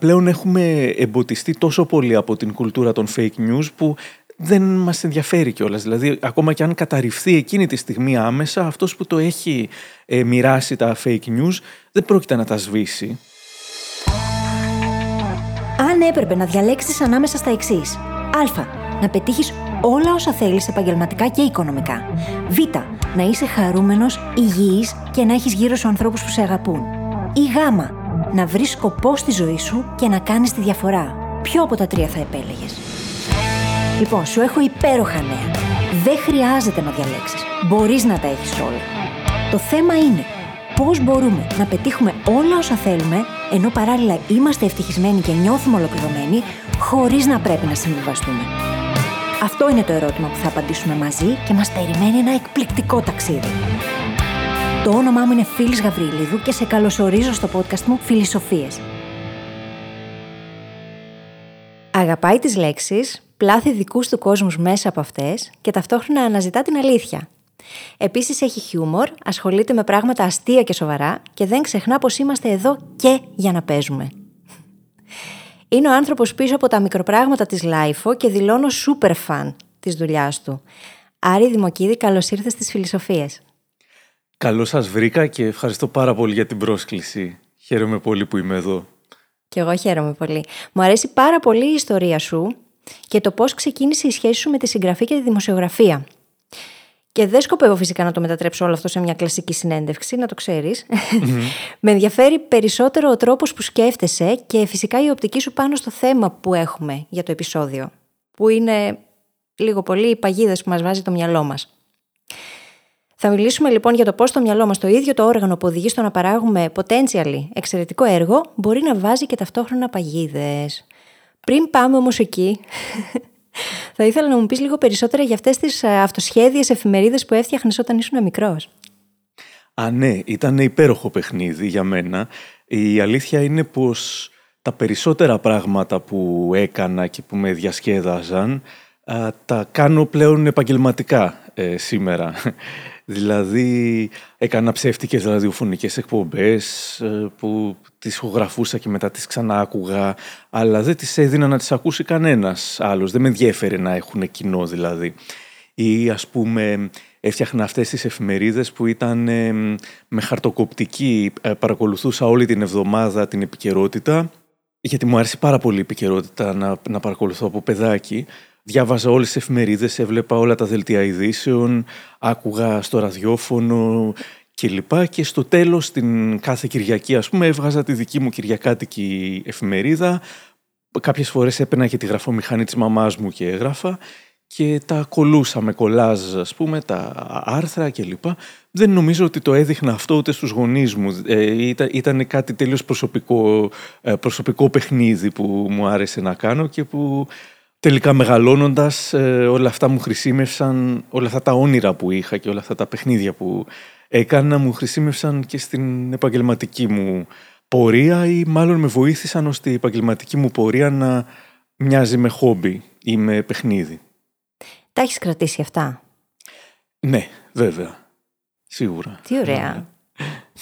Πλέον έχουμε εμποτιστεί τόσο πολύ από την κουλτούρα των fake news που δεν μας ενδιαφέρει κιόλας. Δηλαδή, ακόμα και αν καταρριφθεί εκείνη τη στιγμή άμεσα, αυτός που το έχει ε, μοιράσει τα fake news δεν πρόκειται να τα σβήσει. Αν έπρεπε να διαλέξεις ανάμεσα στα εξής. Α. Να πετύχεις όλα όσα θέλεις επαγγελματικά και οικονομικά. Β. Να είσαι χαρούμενος, υγιής και να έχεις γύρω σου ανθρώπους που σε αγαπούν. Ή Γ. Να βρεις σκοπό στη ζωή σου και να κάνεις τη διαφορά. Ποιο από τα τρία θα επέλεγες; Λοιπόν, σου έχω υπέροχα νέα. Δεν χρειάζεται να διαλέξεις. Μπορείς να τα έχεις όλα. Το θέμα είναι πώς μπορούμε να πετύχουμε όλα όσα θέλουμε, ενώ παράλληλα είμαστε ευτυχισμένοι και νιώθουμε ολοκληρωμένοι, χωρίς να πρέπει να συμβιβαστούμε. Αυτό είναι το ερώτημα που θα απαντήσουμε μαζί και μας περιμένει ένα εκπληκτικό ταξίδι. Το όνομά μου είναι Φίλης Γαβρίλιδου και σε καλωσορίζω στο podcast μου Φιλισοφίες. Αγαπάει τις λέξεις, πλάθει δικούς του κόσμους μέσα από αυτές και ταυτόχρονα αναζητά την αλήθεια. Επίσης έχει χιούμορ, ασχολείται με πράγματα αστεία και σοβαρά και δεν ξεχνά πως είμαστε εδώ και για να παίζουμε. Είναι ο άνθρωπος πίσω από τα μικροπράγματα της LiFO και δηλώνω super fan της δουλειάς του. Άρη Δημοκίδη, καλώς ήρθες στις Φιλοσοφίες. Καλώς σας βρήκα και ευχαριστώ πάρα πολύ για την πρόσκληση. Χαίρομαι πολύ που είμαι εδώ. Και εγώ χαίρομαι πολύ. Μου αρέσει πάρα πολύ η ιστορία σου και το πώς ξεκίνησε η σχέση σου με τη συγγραφή και τη δημοσιογραφία. Και δεν σκοπεύω φυσικά να το μετατρέψω όλο αυτό σε μια κλασική συνέντευξη, να το ξέρεις. με ενδιαφέρει περισσότερο ο τρόπος που σκέφτεσαι και φυσικά η οπτική σου πάνω στο θέμα που έχουμε για το επεισόδιο. Που είναι λίγο πολύ οι παγίδες που μας βάζει το μυαλό μας. Θα μιλήσουμε λοιπόν για το πώς το μυαλό μας, το ίδιο το όργανο που οδηγεί στο να παράγουμε potentially εξαιρετικό έργο, μπορεί να βάζει και ταυτόχρονα παγίδες. Πριν πάμε όμως εκεί, θα ήθελα να μου πεις λίγο περισσότερα για αυτές τις ε, αυτοσχέδιες εφημερίδες που έφτιαχνες όταν ήσουν μικρός. Α, ναι, ήταν υπέροχο παιχνίδι για μένα. Η αλήθεια είναι πως τα περισσότερα πράγματα που έκανα και που με διασκέδαζαν τα κάνω πλέον επαγγελματικά ε, σήμερα. Δηλαδή έκανα ψεύτικες ραδιοφωνικές εκπομπές ε, που τις ηχογραφούσα και μετά τις ξανά άκουγα αλλά δεν τις έδινα να τις ακούσει κανένας άλλος. Δεν με ενδιαφέρε να έχουν κοινό δηλαδή. Ή ας πούμε έφτιαχνα αυτές τις εφημερίδες που ήταν ε, με χαρτοκοπτική, ε, παρακολουθούσα όλη την εβδομάδα την επικαιρότητα γιατί μου άρεσε πάρα πολύ η επικαιρότητα να, να παρακολουθώ από παιδάκι Διάβαζα όλες τις εφημερίδες, έβλεπα όλα τα δελτία ειδήσεων, άκουγα στο ραδιόφωνο κλπ. Και στο τέλος, την κάθε Κυριακή, ας πούμε, έβγαζα τη δική μου κυριακάτικη εφημερίδα. Κάποιες φορές έπαιρνα και τη γραφομηχανή της μαμάς μου και έγραφα και τα ακολούσα με κολάζ, ας πούμε, τα άρθρα κλπ. Δεν νομίζω ότι το έδειχνα αυτό ούτε στους γονείς μου. Ε, ήταν, ήταν κάτι τελείως προσωπικό, ε, προσωπικό παιχνίδι που μου άρεσε να κάνω και που τελικά μεγαλώνοντας ε, όλα αυτά μου χρησιμεύσαν, όλα αυτά τα όνειρα που είχα και όλα αυτά τα παιχνίδια που έκανα μου χρησιμεύσαν και στην επαγγελματική μου πορεία ή μάλλον με βοήθησαν ώστε η επαγγελματική μου πορεία να μοιάζει με χόμπι ή με παιχνίδι. Τα έχεις κρατήσει αυτά; Ναι, βέβαια. Σίγουρα. Τι ωραία.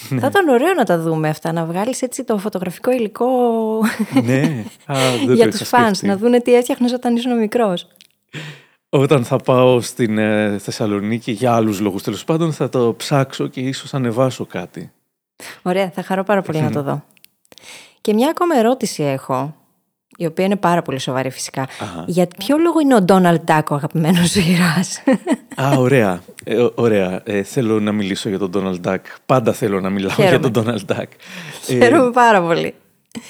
Ναι. Θα ήταν ωραίο να τα δούμε αυτά, να βγάλεις έτσι το φωτογραφικό υλικό ναι. Α, για τους φανς, να δούνε τι έφτιαχνες όταν ήσουν μικρός. Όταν θα πάω στην ε, Θεσσαλονίκη για άλλους λόγους τέλος πάντων θα το ψάξω και ίσως ανεβάσω κάτι. Ωραία, θα χαρώ πάρα πολύ να το δω. Και μια ακόμα ερώτηση έχω η οποία είναι πάρα πολύ σοβαρή φυσικά. Για ποιο λόγο είναι ο Ντόναλντ Ντάκ ο αγαπημένος σου Α, ωραία. Ε, ωραία. Ε, θέλω να μιλήσω για τον Ντόναλντ Ντάκ. Πάντα θέλω να μιλάω για τον Ντόναλντ Ντάκ. Χαίρομαι πάρα πολύ.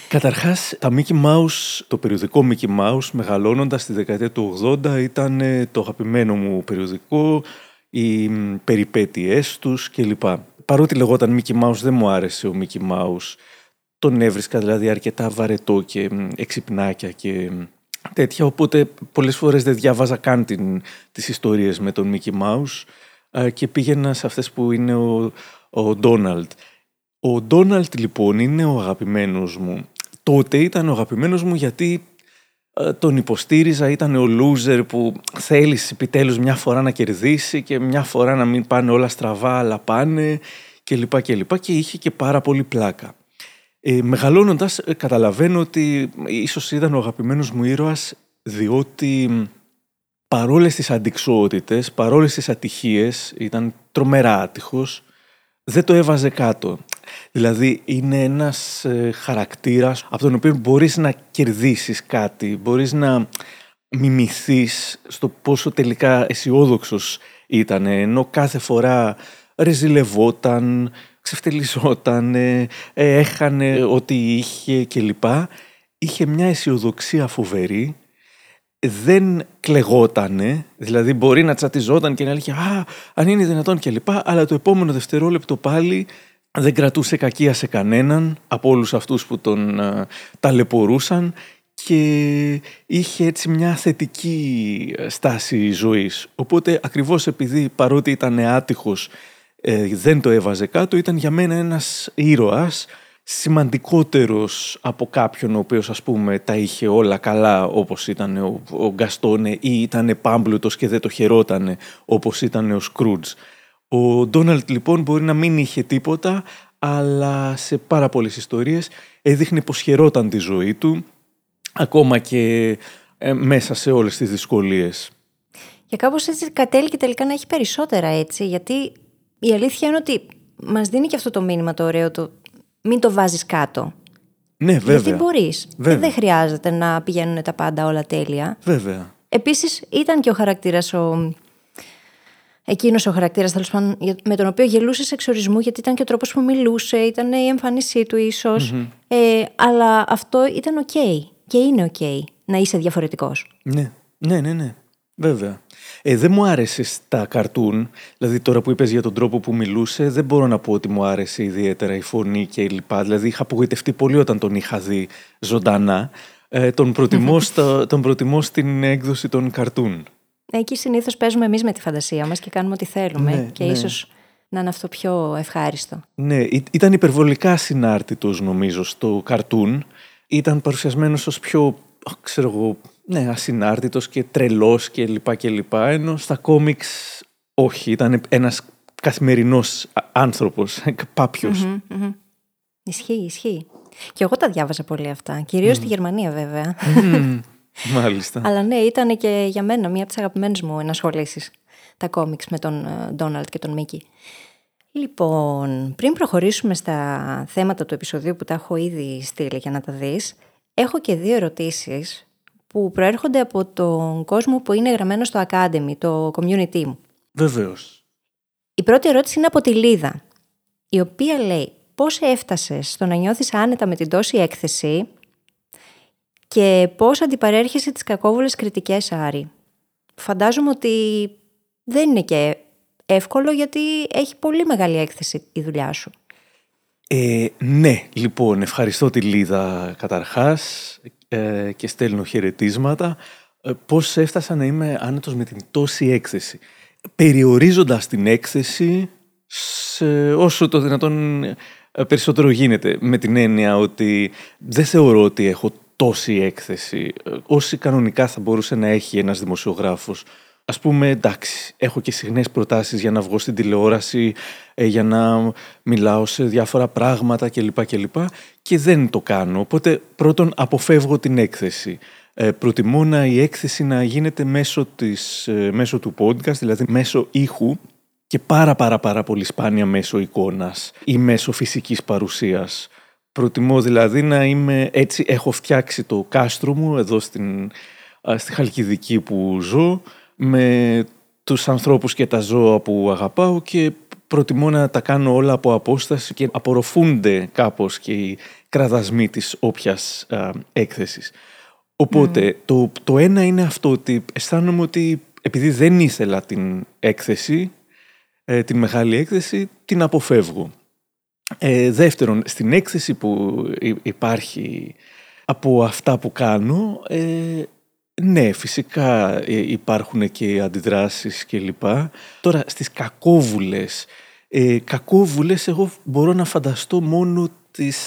Καταρχάς, τα Mickey Mouse, το περιοδικό Mickey Mouse, μεγαλώνοντας στη δεκαετία του 80, ήταν ε, το αγαπημένο μου περιοδικό, οι περιπέτειές τους κλπ. Παρότι λεγόταν Mickey Mouse, δεν μου άρεσε ο Mickey Mouse τον έβρισκα δηλαδή αρκετά βαρετό και εξυπνάκια και τέτοια, οπότε πολλές φορές δεν διάβαζα καν την, τις ιστορίες με τον Mickey Mouse και πήγαινα σε αυτές που είναι ο, ο Donald. Ο Donald λοιπόν είναι ο αγαπημένος μου. Τότε ήταν ο αγαπημένος μου γιατί τον υποστήριζα, ήταν ο loser που θέλεις επιτέλους μια φορά να κερδίσει και μια φορά να μην πάνε όλα στραβά αλλά πάνε και λοιπά και και είχε και πάρα πολύ πλάκα. Ε, μεγαλώνοντας ε, καταλαβαίνω ότι ίσως ήταν ο αγαπημένος μου ήρωας διότι παρόλες τις αντικσότητες, παρόλες τις ατυχίες, ήταν τρομερά άτυχος, δεν το έβαζε κάτω. Δηλαδή είναι ένας ε, χαρακτήρας από τον οποίο μπορείς να κερδίσεις κάτι, μπορείς να μιμηθείς στο πόσο τελικά αισιόδοξος ήταν, ενώ κάθε φορά ρεζιλευόταν, ξεφτελιζόταν, ε, έχανε ό,τι είχε κλπ. Είχε μια αισιοδοξία φοβερή, δεν κλεγότανε, δηλαδή μπορεί να τσατιζόταν και να έλεγε «Α, αν είναι δυνατόν» κλπ. Αλλά το επόμενο δευτερόλεπτο πάλι δεν κρατούσε κακία σε κανέναν από όλους αυτούς που τον α, ταλαιπωρούσαν και είχε έτσι μια θετική στάση ζωής. Οπότε ακριβώς επειδή παρότι ήταν άτυχος ε, δεν το έβαζε κάτω, ήταν για μένα ένας ήρωας σημαντικότερος από κάποιον ο οποίος ας πούμε τα είχε όλα καλά όπως ήταν ο, ο Γκαστόνε ή ήταν πάμπλουτος και δεν το χαιρότανε όπως ήταν ο Σκρούτζ. Ο Ντόναλτ λοιπόν μπορεί να μην είχε τίποτα αλλά σε πάρα πολλές ιστορίες έδειχνε πως χαιρόταν τη ζωή του ακόμα και ε, μέσα σε όλες τις δυσκολίες. Και κάπως έτσι κατέληκε τελικά να έχει περισσότερα έτσι γιατί η αλήθεια είναι ότι μας δίνει και αυτό το μήνυμα το ωραίο το μην το βάζεις κάτω. Ναι, βέβαια. Γιατί μπορείς. Και δεν χρειάζεται να πηγαίνουν τα πάντα όλα τέλεια. Βέβαια. Επίσης ήταν και ο χαρακτήρας ο... Εκείνος ο χαρακτήρας, τέλος πάντων, με τον οποίο γελούσες εξορισμού, γιατί ήταν και ο τρόπος που μιλούσε, ήταν η εμφάνισή του ίσως. Ε, αλλά αυτό ήταν οκ. Και είναι οκ να είσαι διαφορετικός. Ναι, ναι, ναι, ναι. Βέβαια. Ε, δεν μου άρεσε στα καρτούν, δηλαδή τώρα που είπες για τον τρόπο που μιλούσε, δεν μπορώ να πω ότι μου άρεσε ιδιαίτερα η φωνή και η λοιπά. Δηλαδή είχα απογοητευτεί πολύ όταν τον είχα δει ζωντανά. Ε, τον, προτιμώ στα, τον προτιμώ στην έκδοση των καρτούν. Εκεί συνήθως παίζουμε εμείς με τη φαντασία μας και κάνουμε ό,τι θέλουμε. Ναι, και ναι. ίσως να είναι αυτό πιο ευχάριστο. Ναι, ή- ήταν υπερβολικά συνάρτητος νομίζω στο καρτούν. Ήταν παρουσιασμένος ως πιο, ξέρω εγώ, ναι, ασυνάρτητος και τρελός και λοιπά και λοιπά, ενώ στα κόμιξ όχι, ήταν ένας καθημερινός α- άνθρωπος, πάπιος. Μμμ, μμμ. Ισχύει, ισχύει. Και εγώ τα διάβαζα πολύ αυτά. Κυρίως στη Γερμανία, βέβαια. Μμμ, Μάλιστα. Αλλά ναι, ήταν και για μένα μία από τις αγαπημένες μου ενασχολήσεις. Τα κόμιξ με τον ε, Ντόναλτ και τον Μίκη. Λοιπόν, πριν προχωρήσουμε στα θέματα του επεισοδίου που τα έχω ήδη στείλει για να τα δεις, έχω και δύο ερωτήσεις που προέρχονται από τον κόσμο που είναι γραμμένο στο Academy, το community μου. Βεβαίως. Η πρώτη ερώτηση είναι από τη Λίδα, η οποία λέει πώς έφτασες στο να νιώθεις άνετα με την τόση έκθεση και πώς αντιπαρέρχεσαι τις κακόβουλες κριτικές, Άρη; Φαντάζομαι ότι δεν είναι και εύκολο γιατί έχει πολύ μεγάλη έκθεση η δουλειά σου. Ε, ναι, λοιπόν, ευχαριστώ τη Λίδα καταρχάς ε, και στέλνω χαιρετίσματα. Ε, πώς έφτασα να είμαι άνετος με την τόση έκθεση. Περιορίζοντας την έκθεση σε όσο το δυνατόν ε, περισσότερο γίνεται. Με την έννοια ότι δεν θεωρώ ότι έχω τόση έκθεση. ε, Όση κανονικά θα μπορούσε να έχει ένας δημοσιογράφος. Ας πούμε, εντάξει, έχω και συχνές προτάσεις για να βγω στην τηλεόραση, ε, για να μιλάω σε διάφορα πράγματα κλπ. κλπ. Και δεν το κάνω. Οπότε, πρώτον, αποφεύγω την έκθεση. Ε, προτιμώ να η έκθεση να γίνεται μέσω, της, ε, μέσω του podcast, δηλαδή μέσω ήχου και πάρα πάρα πάρα πολύ σπάνια μέσω εικόνας ή μέσω φυσικής παρουσίας. Προτιμώ δηλαδή να είμαι έτσι, έχω φτιάξει το κάστρο μου εδώ στην, α, στη Χαλκιδική που ζω με τους ανθρώπους και τα ζώα που αγαπάω και προτιμώ να τα κάνω όλα από απόσταση και απορροφούνται κάπως και οι κραδασμοί της όποιας α, έκθεσης. Οπότε το, το ένα είναι αυτό ότι αισθάνομαι ότι επειδή δεν ήθελα την έκθεση, ε, την μεγάλη έκθεση, την αποφεύγω. Ε, δεύτερον, στην έκθεση που υ- υπάρχει από αυτά που κάνω, ε, ναι, φυσικά ε, υπάρχουν και αντιδράσεις και λοιπά. Τώρα, στις κακόβουλες, ε, κακόβουλες εγώ μπορώ να φανταστώ μόνο τις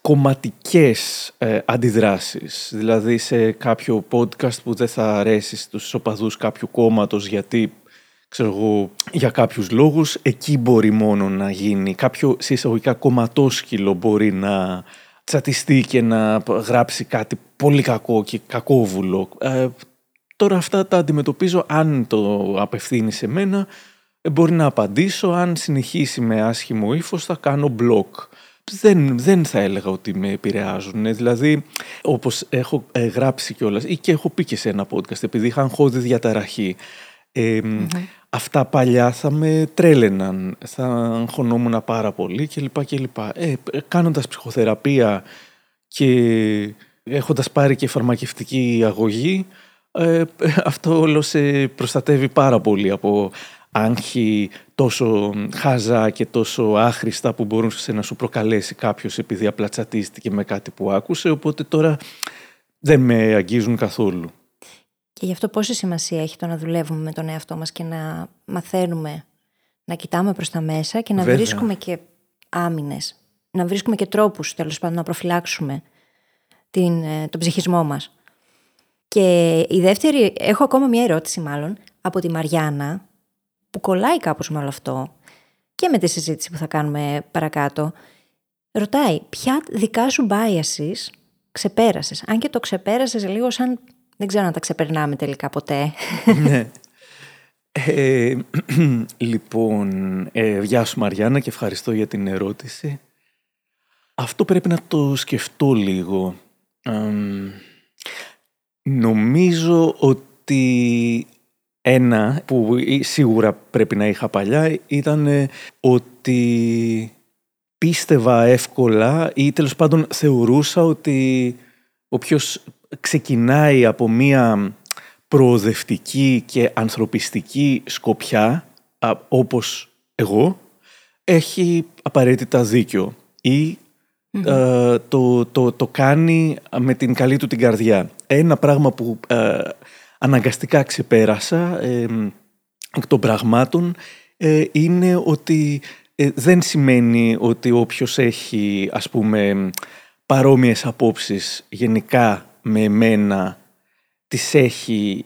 κομματικές ε, αντιδράσεις. Δηλαδή σε κάποιο podcast που δεν θα αρέσει στους οπαδούς κάποιου κόμματος γιατί ξέρω εγώ, για κάποιους λόγους, εκεί μπορεί μόνο να γίνει. Κάποιο σε εισαγωγικά κομματόσκυλο μπορεί να τσατιστεί και να γράψει κάτι πολύ κακό και κακόβουλο. Ε, τώρα αυτά τα αντιμετωπίζω αν το απευθύνει σε μένα ε, μπορεί να απαντήσω αν συνεχίσει με άσχημο ύφος θα κάνω block δεν, δεν θα έλεγα ότι με επηρεάζουν. Δηλαδή, όπως έχω ε, γράψει κιόλας ή και έχω πει και σε ένα podcast, επειδή είχα αγχώδη διαταραχή, ε, αυτά παλιά θα με τρέλαιναν, θα αγχωνόμουν πάρα πολύ κλπ. κλπ. Ε, κάνοντας ψυχοθεραπεία και έχοντας πάρει και φαρμακευτική αγωγή, ε, αυτό όλο σε προστατεύει πάρα πολύ από άγχη τόσο χάζα και τόσο άχρηστα που μπορούσε να σου προκαλέσει κάποιος επειδή απλά τσατίστηκε με κάτι που άκουσε, οπότε τώρα δεν με αγγίζουν καθόλου. Και γι' αυτό πόση σημασία έχει το να δουλεύουμε με τον εαυτό μας και να μαθαίνουμε να κοιτάμε προς τα μέσα και να βρίσκουμε και άμυνες, να βρίσκουμε και τρόπους τέλος πάντων να προφυλάξουμε την, ε, τον ψυχισμό μας. Και η δεύτερη, έχω ακόμα μια ερώτηση μάλλον, από τη Μαριάννα, που κολλάει κάπως με όλο αυτό και με τη συζήτηση που θα κάνουμε παρακάτω, ρωτάει ποια δικά σου biases ξεπέρασες. Αν και το ξεπέρασες λίγο σαν δεν ξέρω αν τα ξεπερνάμε τελικά ποτέ. ναι. Ε, λοιπόν, ε, γεια σου Μαριάννα και ευχαριστώ για την ερώτηση. Αυτό πρέπει να το σκεφτώ λίγο. νομίζω ότι ένα που σίγουρα πρέπει να είχα παλιά ήταν ε, ότι πίστευα εύκολα ή τέλος πάντων θεωρούσα ότι όποιος ξεκινάει από μία προοδευτική και ανθρωπιστική σκοπιά όπως εγώ έχει απαραίτητα δίκιο ή ε, το, το, το κάνει με την καλή του την καρδιά. Ένα πράγμα που ε, αναγκαστικά ξεπέρασα ε, εκ των πραγμάτων ε, είναι ότι ε, δεν σημαίνει ότι όποιος έχει ας πούμε παρόμοιες απόψεις γενικά με εμένα τις έχει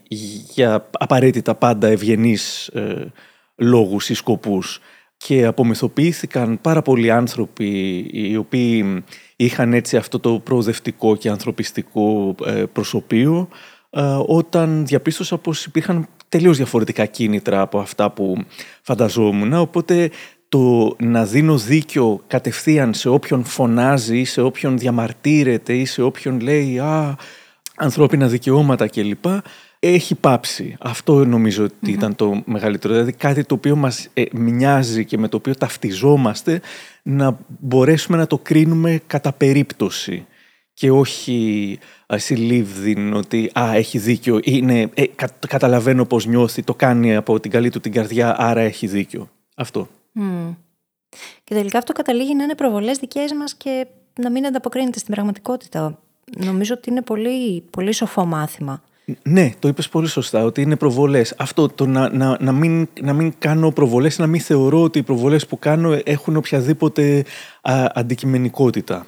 για απαραίτητα πάντα ευγενείς ε, λόγους ή σκοπούς και απομυθοποιήθηκαν πάρα πολλοί άνθρωποι οι οποίοι είχαν έτσι αυτό το προοδευτικό και ανθρωπιστικό προσωπείο ε, όταν διαπίστωσα πως υπήρχαν τελείως διαφορετικά κίνητρα από αυτά που φανταζόμουν. Οπότε το να δίνω δίκιο κατευθείαν σε όποιον φωνάζει ή σε όποιον διαμαρτύρεται ή σε όποιον λέει «Α, ανθρώπινα δικαιώματα» κλπ. Έχει πάψει. Αυτό νομίζω ήταν το μεγαλύτερο. Δηλαδή κάτι το οποίο μας ε, μοιάζει και με το οποίο ταυτιζόμαστε να μπορέσουμε να το κρίνουμε κατά περίπτωση και όχι συλλήβδιν ότι α, έχει δίκιο, είναι, ε, καταλαβαίνω πώς νιώθει, το κάνει από την καλή του την καρδιά, άρα έχει δίκιο. Αυτό. Και τελικά αυτό καταλήγει να είναι προβολές δικές μας και να μην ανταποκρίνεται στην πραγματικότητα. Νομίζω ότι είναι πολύ, πολύ σοφό μάθημα. Ναι, το είπες πολύ σωστά, ότι είναι προβολές. Αυτό το να, να, να, μην, να μην κάνω προβολές, να μην θεωρώ ότι οι προβολές που κάνω έχουν οποιαδήποτε α, αντικειμενικότητα.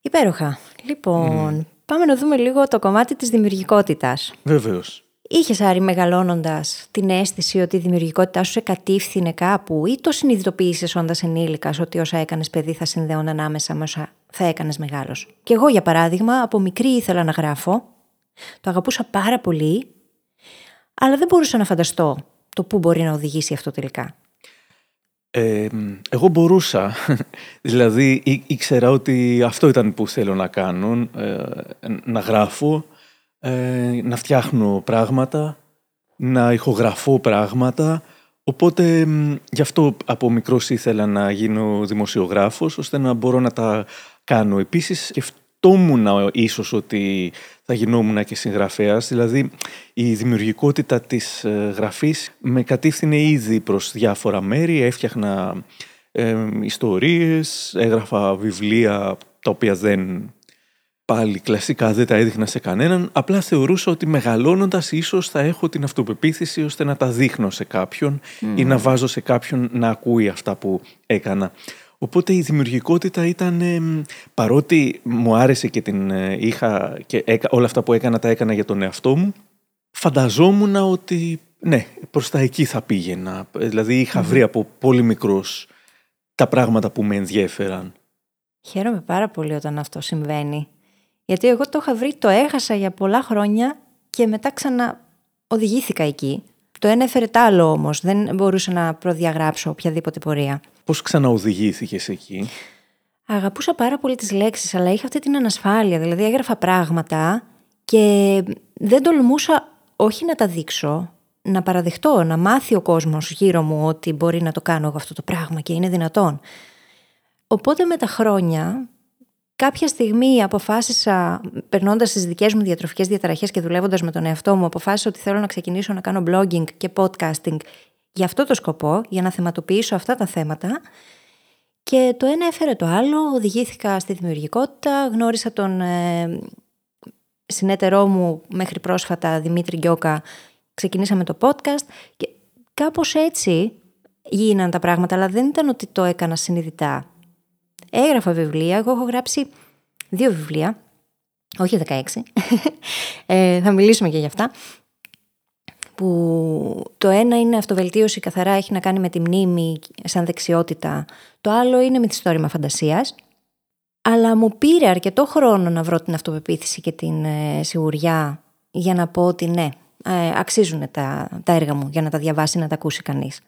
Υπέροχα. Λοιπόν, πάμε να δούμε λίγο το κομμάτι της δημιουργικότητας. Βεβαίως. Είχες Άρη μεγαλώνοντας την αίσθηση ότι η δημιουργικότητά σου σε κατήφθηνε κάπου ή το συνειδητοποίησες όντας ενήλικας ότι όσα έκανες παιδί θα συνδέονται ανάμεσα με όσα θα έκανες μεγάλος. Και εγώ, για παράδειγμα, από μικρή ήθελα να γράφω. Το αγαπούσα πάρα πολύ, αλλά δεν μπορούσα να φανταστώ το πού μπορεί να οδηγήσει αυτό τελικά εγώ μπορούσα, δηλαδή ή, ήξερα ότι αυτό ήταν που θέλω να κάνω, ε, να γράφω, ε, να φτιάχνω πράγματα, να ηχογραφώ πράγματα, οπότε γι' αυτό από μικρός ήθελα να γίνω δημοσιογράφος, ώστε να μπορώ να τα κάνω. Επίσης σκεφτόμουν ίσως ότι θα γινόμουν και συγγραφέας, δηλαδή η δημιουργικότητα της ε, γραφής με κατήφθηνε ήδη προς διάφορα μέρη, έφτιαχνα ε, ιστορίες, έγραφα βιβλία τα οποία δεν πάλι κλασικά δεν τα έδειχνα σε κανέναν, απλά θεωρούσα ότι μεγαλώνοντας ίσως θα έχω την αυτοπεποίθηση ώστε να τα δείχνω σε κάποιον ή να βάζω σε κάποιον να ακούει αυτά που έκανα. Οπότε η δημιουργικότητα ήταν, παρότι μου άρεσε και την ε, είχα και όλα αυτά που έκανα τα έκανα για τον εαυτό μου, φανταζόμουν ότι ναι, προς τα εκεί θα πήγαινα. Δηλαδή βρει από πολύ μικρός τα πράγματα που με ενδιέφεραν. Χαίρομαι πάρα πολύ όταν αυτό συμβαίνει. Γιατί εγώ το είχα βρει, το έχασα για πολλά χρόνια και μετά ξαναοδηγήθηκα εκεί. Το ένα έφερε το άλλο όμως. Δεν μπορούσα να προδιαγράψω οποιαδήποτε πορεία. Πώς ξαναοδηγήθηκες εκεί, Αγαπούσα πάρα πολύ τις λέξεις, αλλά είχα αυτή την ανασφάλεια. Δηλαδή, έγραφα πράγματα και δεν τολμούσα όχι να τα δείξω, να παραδεχτώ, να μάθει ο κόσμος γύρω μου ότι μπορεί να το κάνω εγώ αυτό το πράγμα και είναι δυνατόν. Οπότε με τα χρόνια, κάποια στιγμή αποφάσισα, περνώντας τις δικές μου διατροφικές διαταραχές και δουλεύοντας με τον εαυτό μου, αποφάσισα ότι θέλω να ξεκινήσω να κάνω blogging και podcasting για αυτό το σκοπό, για να θεματοποιήσω αυτά τα θέματα. Και το ένα έφερε το άλλο, οδηγήθηκα στη δημιουργικότητα, γνώρισα τον ε, συνέτερό μου μέχρι πρόσφατα, Δημήτρη Γκιόκα, ξεκινήσαμε το podcast και κάπως έτσι γίναν τα πράγματα, αλλά δεν ήταν ότι το έκανα συνειδητά. Έγραφα βιβλία, εγώ έχω γράψει δύο βιβλία, όχι 16, ε, θα μιλήσουμε και γι' αυτά, που το ένα είναι αυτοβελτίωση καθαρά, έχει να κάνει με τη μνήμη σαν δεξιότητα, το άλλο είναι μυθιστόρημα φαντασίας, αλλά μου πήρε αρκετό χρόνο να βρω την αυτοπεποίθηση και την ε, σιγουριά για να πω ότι ναι, ε, αξίζουν τα, τα έργα μου για να τα διαβάσει, να τα ακούσει κανείς.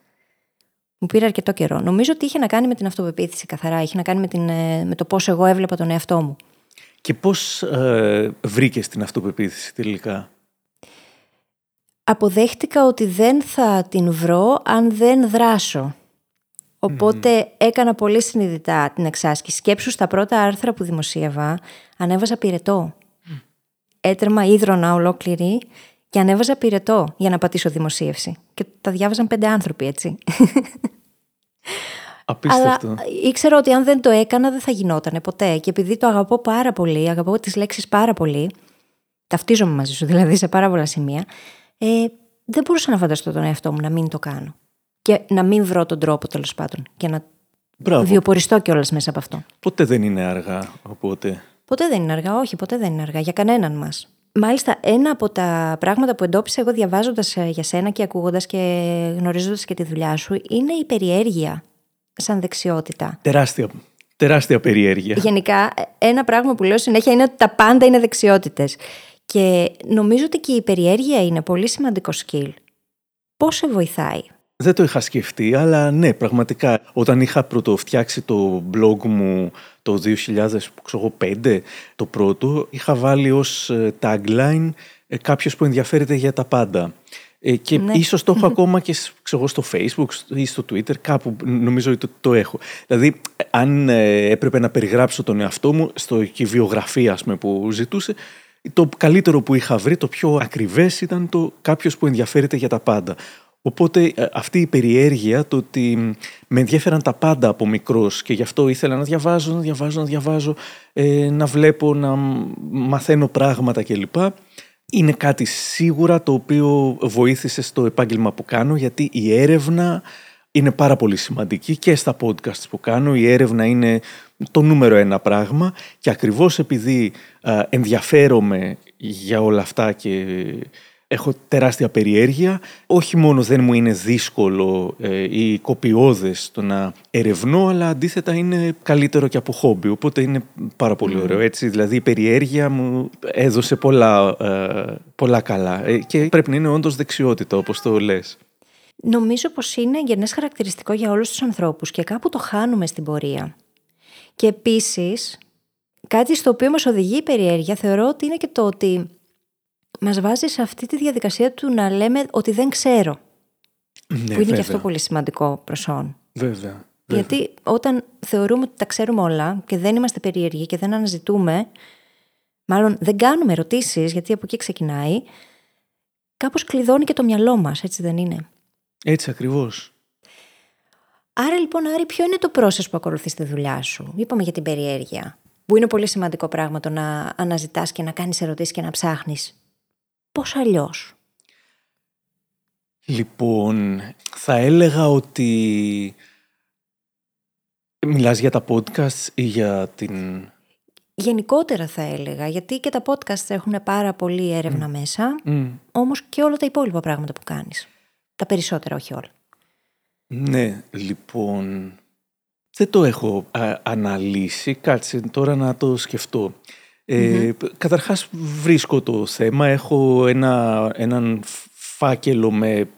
Μου πήρε αρκετό καιρό. Νομίζω ότι είχε να κάνει με την αυτοπεποίθηση καθαρά, είχε να κάνει με, την, ε, με το πώς εγώ έβλεπα τον εαυτό μου. Και πώς ε, βρήκες την αυτοπεποίθηση τελικά; Αποδέχτηκα ότι δεν θα την βρω αν δεν δράσω. Οπότε έκανα πολύ συνειδητά την εξάσκηση. Σκέψου στα πρώτα άρθρα που δημοσίευα, ανέβαζα πυρετό. Mm. Έτρεμα ίδρωνα ολόκληρη και ανέβαζα πυρετό για να πατήσω δημοσίευση. Και τα διάβαζαν πέντε άνθρωποι, έτσι. Απίστευτο. Αλλά ήξερα ότι αν δεν το έκανα δεν θα γινόταν ποτέ. Και επειδή το αγαπώ πάρα πολύ, αγαπώ τις λέξεις πάρα πολύ, ταυτίζομαι μαζί σου δηλαδή σε πάρα πολλά σημεία, ε, δεν μπορούσα να φανταστώ τον εαυτό μου να μην το κάνω και να μην βρω τον τρόπο τέλος πάντων και να Μπράβο. βιοποριστώ κιόλας μέσα από αυτό. Ποτέ δεν είναι αργά, οπότε. Ποτέ δεν είναι αργά, όχι, ποτέ δεν είναι αργά για κανέναν μας. Μάλιστα, ένα από τα πράγματα που εντόπισα εγώ διαβάζοντας ε, για σένα και ακούγοντας και γνωρίζοντας και τη δουλειά σου είναι η περιέργεια σαν δεξιότητα. Τεράστια. Τεράστια περιέργεια. Γενικά, ένα πράγμα που λέω συνέχεια είναι ότι τα πάντα είναι δεξιότητες. Και νομίζω ότι και η περιέργεια είναι πολύ σημαντικό skill. Πώς σε βοηθάει, δεν το είχα σκεφτεί, αλλά ναι, πραγματικά. Όταν είχα πρωτοφτιάξει το blog μου το 2005, το πρώτο, είχα βάλει ως ε, tagline ε, κάποιος που ενδιαφέρεται για τα πάντα. Ε, και ναι. ίσως το έχω ακόμα και ξέρω, στο facebook ή στο twitter, κάπου νομίζω ότι το, έχω. Δηλαδή, αν έπρεπε να περιγράψω τον εαυτό μου στο και βιογραφία που ζητούσε, το καλύτερο που είχα βρει, το πιο ακριβές ήταν το κάποιος που ενδιαφέρεται για τα πάντα. Οπότε ε, αυτή η περιέργεια, το ότι με ενδιαφέραν τα πάντα από μικρός και γι' αυτό ήθελα να διαβάζω, να διαβάζω, να διαβάζω, ε, να βλέπω, να μαθαίνω πράγματα κλπ. Είναι κάτι σίγουρα το οποίο βοήθησε στο επάγγελμα που κάνω γιατί η έρευνα είναι πάρα πολύ σημαντική και στα podcasts που κάνω. Η έρευνα είναι το νούμερο ένα πράγμα και ακριβώς επειδή ε, ενδιαφέρομαι για όλα αυτά και Έχω τεράστια περιέργεια. Όχι μόνο δεν μου είναι δύσκολο ε, ή κοπιώδες το να ερευνώ, αλλά αντίθετα είναι καλύτερο και από χόμπι. Οπότε είναι πάρα πολύ ωραίο. Έτσι, δηλαδή η περιέργεια μου έδωσε πολλά, ε, πολλά καλά. Ε, και πρέπει να είναι όντως δεξιότητα, όπως το λες. Νομίζω πως είναι γενές χαρακτηριστικό για όλους τους ανθρώπους και κάπου το χάνουμε στην πορεία. Και επίσης, κάτι στο οποίο μας οδηγεί η περιέργεια θεωρώ ότι είναι και το ότι μας βάζει σε αυτή τη διαδικασία του να λέμε ότι δεν ξέρω. Ναι, που είναι και αυτό πολύ σημαντικό προσόν. Βέβαια. Γιατί όταν θεωρούμε ότι τα ξέρουμε όλα και δεν είμαστε περίεργοι και δεν αναζητούμε, μάλλον δεν κάνουμε ερωτήσεις, γιατί από εκεί ξεκινάει, κάπως κλειδώνει και το μυαλό μας, έτσι δεν είναι; Έτσι ακριβώς. Άρα λοιπόν, Άρη, ποιο είναι το process που ακολουθείς στη δουλειά σου; Είπαμε για την περιέργεια, που είναι πολύ σημαντικό πράγμα το να αναζητάς και να κάνεις ερωτήσεις και να ψάχνεις πώς αλλιώς; Λοιπόν, θα έλεγα ότι μιλάς για τα podcast ή για την... Γενικότερα θα έλεγα, γιατί και τα podcast έχουν πάρα πολύ έρευνα μέσα, mm. όμως και όλα τα υπόλοιπα πράγματα που κάνεις. Τα περισσότερα, όχι όλα. Ναι, λοιπόν, Δεν το έχω αναλύσει. Κάτσε τώρα να το σκεφτώ. Ε, Καταρχάς βρίσκω το θέμα. Έχω ένα, έναν φάκελο με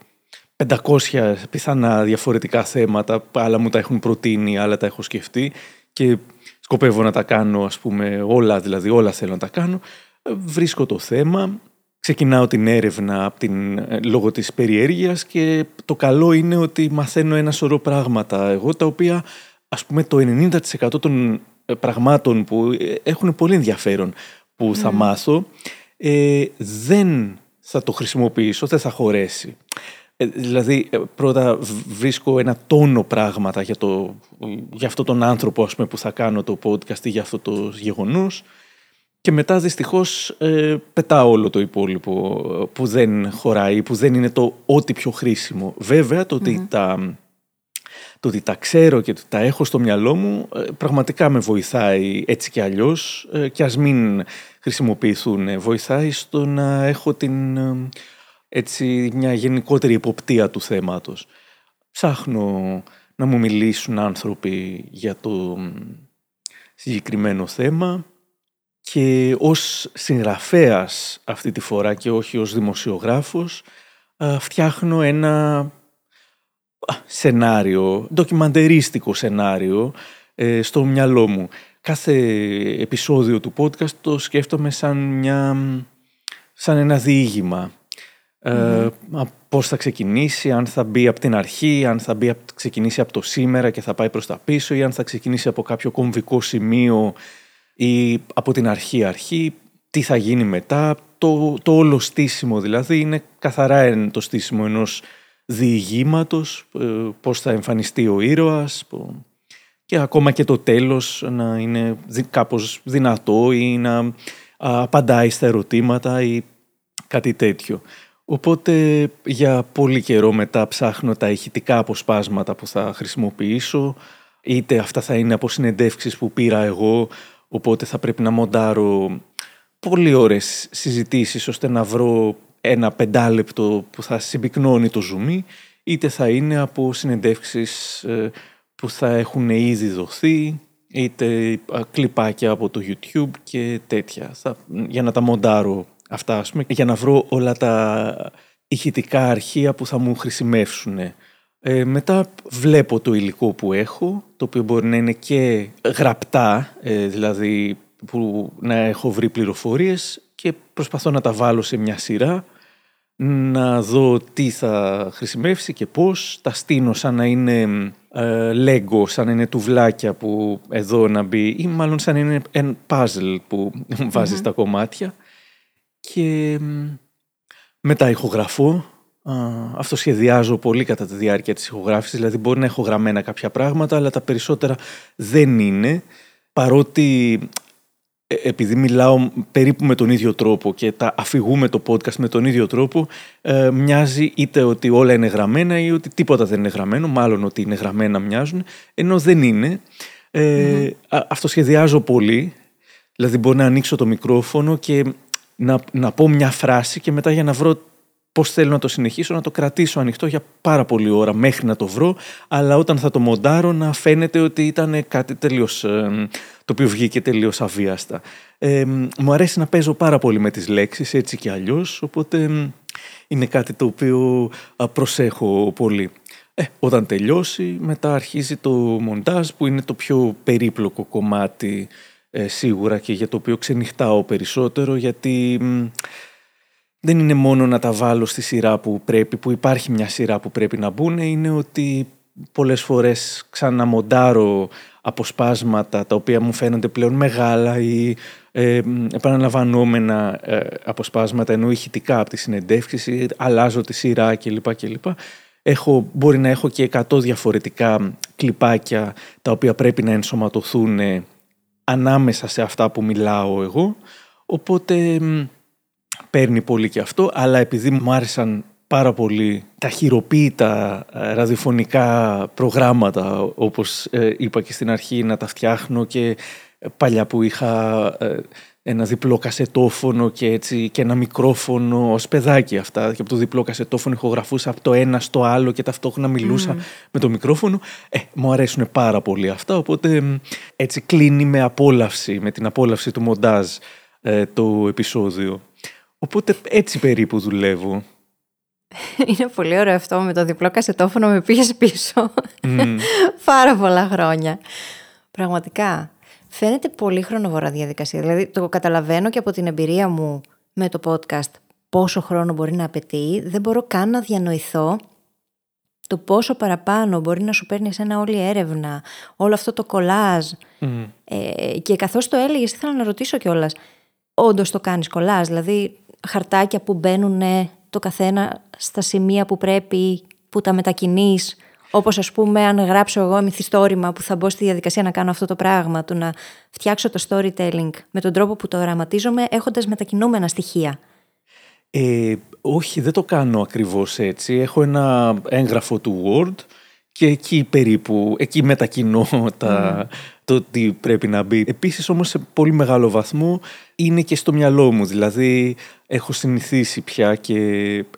500 πιθανά διαφορετικά θέματα. Άλλα μου τα έχουν προτείνει, άλλα τα έχω σκεφτεί. Και σκοπεύω να τα κάνω, ας πούμε, όλα, δηλαδή όλα θέλω να τα κάνω. Ε, βρίσκω το θέμα, ξεκινάω την έρευνα από την, ε, λόγω της περιέργειας και το καλό είναι ότι μαθαίνω ένα σωρό πράγματα εγώ, τα οποία, ας πούμε, το 90% των ε, πραγμάτων που έχουν πολύ ενδιαφέρον που θα μάθω, ε, δεν θα το χρησιμοποιήσω, δεν θα χωρέσει. Ε, δηλαδή, ε, πρώτα βρίσκω ένα τόνο πράγματα για, το, για αυτόν τον άνθρωπο ας πούμε, που θα κάνω το podcast ή για αυτό το γεγονός και μετά δυστυχώς ε, πετάω όλο το υπόλοιπο που δεν χωράει, που δεν είναι το ό,τι πιο χρήσιμο. Βέβαια, το ότι, τα, το ότι τα ξέρω και τα έχω στο μυαλό μου πραγματικά με βοηθάει έτσι και αλλιώς και ας μην χρησιμοποιηθούν. Βοηθάει στο να έχω την έτσι μια γενικότερη υποπτία του θέματος. Ψάχνω να μου μιλήσουν άνθρωποι για το συγκεκριμένο θέμα και ως συγγραφέας αυτή τη φορά και όχι ως δημοσιογράφος φτιάχνω ένα σενάριο, ντοκιμαντερίστικο σενάριο ε, στο μυαλό μου. Κάθε επεισόδιο του podcast το σκέφτομαι σαν, μια, σαν ένα διήγημα ε, πώς θα ξεκινήσει, αν θα μπει από την αρχή, αν θα μπει, ξεκινήσει από το σήμερα και θα πάει προς τα πίσω ή αν θα ξεκινήσει από κάποιο κομβικό σημείο ή από την αρχή αρχή, τι θα γίνει μετά. Το, το όλο στήσιμο δηλαδή είναι καθαρά το στήσιμο ενός διηγήματος, ε, πώς θα εμφανιστεί ο ήρωας και ακόμα και το τέλος να είναι κάπως δυνατό ή να απαντάει στα ερωτήματα ή κάτι τέτοιο. Οπότε για πολύ καιρό μετά ψάχνω τα ηχητικά αποσπάσματα που θα χρησιμοποιήσω είτε αυτά θα είναι από συνεντεύξεις που πήρα εγώ οπότε θα πρέπει να μοντάρω πολύ ώρες συζητήσεις ώστε να βρω ένα πεντάλεπτο που θα συμπυκνώνει το ζουμί είτε θα είναι από συνεντεύξεις ε, που θα έχουν ήδη δοθεί είτε κλιπάκια από το YouTube και τέτοια για να τα μοντάρω αυτά, ας πούμε, για να βρω όλα τα ηχητικά αρχεία που θα μου χρησιμεύσουν. Ε, μετά βλέπω το υλικό που έχω, το οποίο μπορεί να είναι και γραπτά, ε, δηλαδή που να έχω βρει πληροφορίες και προσπαθώ να τα βάλω σε μια σειρά, να δω τι θα χρησιμεύσει και πώς. Τα στείνω σαν να είναι ε, Lego, σαν να είναι τουβλάκια που εδώ να μπει ή μάλλον σαν να είναι ένα puzzle που βαζεις τα κομμάτια και μετά ηχογραφώ. Αυτοσχεδιάζω πολύ κατά τη διάρκεια της ηχογράφησης, δηλαδή μπορεί να έχω γραμμένα κάποια πράγματα, αλλά τα περισσότερα δεν είναι, παρότι ε, επειδή μιλάω περίπου με τον ίδιο τρόπο και τα αφηγούμε το podcast με τον ίδιο τρόπο, ε, μοιάζει είτε ότι όλα είναι γραμμένα ή ότι τίποτα δεν είναι γραμμένο, μάλλον ότι είναι γραμμένα μοιάζουν, ενώ δεν είναι. Ε, Αυτοσχεδιάζω πολύ, δηλαδή μπορεί να ανοίξω το μικρόφωνο και να, να πω μια φράση και μετά για να βρω πώς θέλω να το συνεχίσω, να το κρατήσω ανοιχτό για πάρα πολλή ώρα μέχρι να το βρω, αλλά όταν θα το μοντάρω να φαίνεται ότι ήταν κάτι τελείως. Το οποίο βγήκε τελείως αβίαστα. Ε, μου αρέσει να παίζω πάρα πολύ με τις λέξεις έτσι και αλλιώς, οπότε είναι κάτι το οποίο προσέχω πολύ. Ε, όταν τελειώσει, μετά αρχίζει το μοντάζ που είναι το πιο περίπλοκο κομμάτι ε, σίγουρα και για το οποίο ξενυχτάω περισσότερο γιατί δεν είναι μόνο να τα βάλω στη σειρά που πρέπει, που υπάρχει μια σειρά που πρέπει να μπουν, είναι ότι πολλές φορές ξαναμοντάρω αποσπάσματα τα οποία μου φαίνονται πλέον μεγάλα ή ε, επαναλαμβανόμενα ε, αποσπάσματα ενώ ηχητικά από τη συνεντεύξη, αλλάζω τη σειρά κλπ. κλπ. Έχω, μπορεί να έχω και 100 διαφορετικά κλιπάκια τα οποία πρέπει να ενσωματωθούν ανάμεσα σε αυτά που μιλάω εγώ, οπότε παίρνει πολύ και αυτό, αλλά επειδή μου άρεσαν πάρα πολύ τα χειροποίητα ε, ραδιοφωνικά προγράμματα, όπως ε, είπα και στην αρχή, να τα φτιάχνω και παλιά που είχα ε, ένα διπλό κασετόφωνο και, έτσι, και ένα μικρόφωνο ως παιδάκι αυτά. Και από το διπλό κασετόφωνο ηχογραφούσα από το ένα στο άλλο και ταυτόχρονα μιλούσα με το μικρόφωνο. Ε, μου αρέσουν πάρα πολύ αυτά, οπότε έτσι κλείνει με απόλαυση, με την απόλαυση του μοντάζ ε, το επεισόδιο. Οπότε έτσι περίπου δουλεύω. Είναι πολύ ωραίο αυτό με το διπλό κασετόφωνο με πήγες πίσω. Πάρα πολλά χρόνια. Πραγματικά. Φαίνεται πολύ χρονοβόρα διαδικασία. Δηλαδή το καταλαβαίνω και από την εμπειρία μου με το podcast πόσο χρόνο μπορεί να απαιτεί. Δεν μπορώ καν να διανοηθώ το πόσο παραπάνω μπορεί να σου παίρνει ένα όλη έρευνα, όλο αυτό το κολάζ. Ε, και καθώς το έλεγες ήθελα να ρωτήσω κιόλας, όντως το κάνεις κολάζ, δηλαδή χαρτάκια που μπαίνουν το καθένα στα σημεία που πρέπει, που τα μετακινείς, όπως ας πούμε αν γράψω εγώ μυθιστόρημα που θα μπω στη διαδικασία να κάνω αυτό το πράγμα, του να φτιάξω το storytelling με τον τρόπο που το γραμματίζομαι έχοντας μετακινούμενα στοιχεία. Ε, όχι, δεν το κάνω ακριβώς έτσι. Έχω ένα έγγραφο του Word και εκεί περίπου, εκεί μετακινώ τα, το τι πρέπει να μπει. Επίσης όμως σε πολύ μεγάλο βαθμό είναι και στο μυαλό μου. Δηλαδή έχω συνηθίσει πια και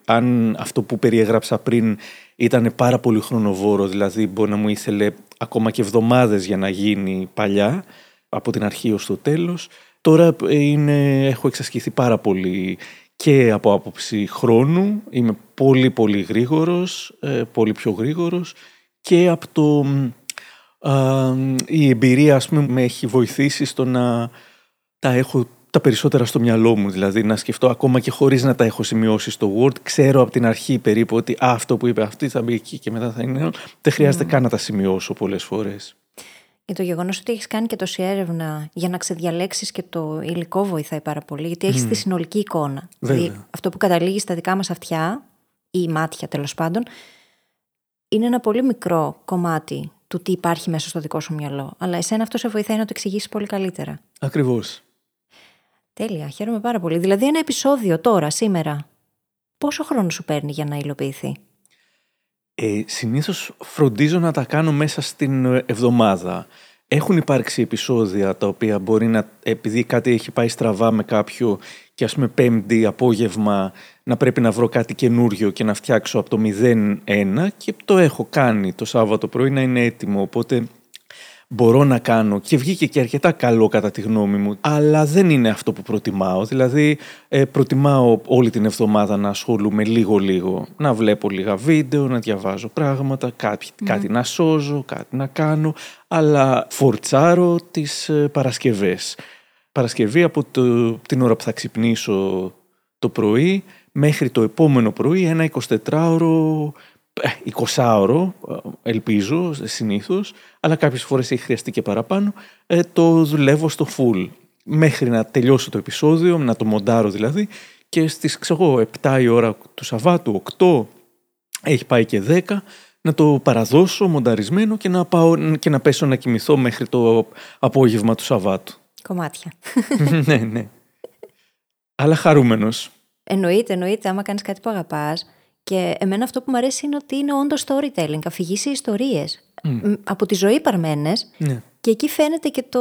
αν αυτό που περιέγραψα πριν ήταν πάρα πολύ χρονοβόρο, δηλαδή μπορεί να μου ήθελε ακόμα και εβδομάδες για να γίνει παλιά, από την αρχή ως το τέλος. Τώρα είναι, έχω εξασκηθεί πάρα πολύ και από άποψη χρόνου, είμαι πολύ πολύ γρήγορος, ε, πολύ πιο γρήγορος και από το... η εμπειρία ας πούμε με έχει βοηθήσει στο να τα έχω τα περισσότερα στο μυαλό μου. Δηλαδή να σκεφτώ ακόμα και χωρίς να τα έχω σημειώσει στο Word. Ξέρω από την αρχή περίπου ότι αυτό που είπε αυτή θα μπει εκεί και μετά θα είναι. Δεν χρειάζεται καν να τα σημειώσω πολλές φορές. Και το γεγονός ότι έχεις κάνει και τόση έρευνα για να ξεδιαλέξεις και το υλικό βοηθάει πάρα πολύ, γιατί έχεις τη συνολική εικόνα. Δηλαδή, αυτό που καταλήγεις στα δικά μας αυτιά, ή μάτια τέλος πάντων, είναι ένα πολύ μικρό κομμάτι του τι υπάρχει μέσα στο δικό σου μυαλό. Αλλά εσένα αυτό σε βοηθάει να το εξηγήσεις πολύ καλύτερα. Ακριβώς. Τέλεια, χαίρομαι πάρα πολύ. Δηλαδή ένα επεισόδιο τώρα, σήμερα, πόσο χρόνο σου παίρνει για να υλοποιηθεί; Ε, συνήθως φροντίζω να τα κάνω μέσα στην εβδομάδα. Έχουν υπάρξει επεισόδια τα οποία μπορεί να, επειδή κάτι έχει πάει στραβά με κάποιο και ας πούμε πέμπτη απόγευμα να πρέπει να βρω κάτι καινούριο και να φτιάξω από το 0-1 και το έχω κάνει το Σάββατο πρωί να είναι έτοιμο, οπότε μπορώ να κάνω και βγήκε και αρκετά καλό κατά τη γνώμη μου, αλλά δεν είναι αυτό που προτιμάω. Δηλαδή, ε, προτιμάω όλη την εβδομάδα να ασχολούμαι λίγο-λίγο, να βλέπω λίγα βίντεο, να διαβάζω πράγματα, κάτι, κάτι να σώζω, κάτι να κάνω, αλλά φορτσάρω τις ε, Παρασκευές. Παρασκευή από το, την ώρα που θα ξυπνήσω το πρωί μέχρι το επόμενο πρωί ένα 24ωρο 20ωρο, ε, ελπίζω συνήθως, αλλά κάποιες φορές έχει χρειαστεί και παραπάνω, ε, το δουλεύω στο full. Μέχρι να τελειώσω το επεισόδιο, να το μοντάρω δηλαδή, και στις ξέρω, 7 η ώρα του Σαββάτου, 8, έχει πάει και 10, να το παραδώσω μονταρισμένο και να, πάω, και να πέσω να κοιμηθώ μέχρι το απόγευμα του Σαββάτου. Κομμάτια. ναι, ναι. Αλλά χαρούμενος. Εννοείται, εννοείται. Άμα κάνεις κάτι που αγαπάς, και εμένα αυτό που μου αρέσει είναι ότι είναι όντως storytelling, αφηγήσει ιστορίες. Από τη ζωή παρμένες. Ναι. Και εκεί φαίνεται και, το,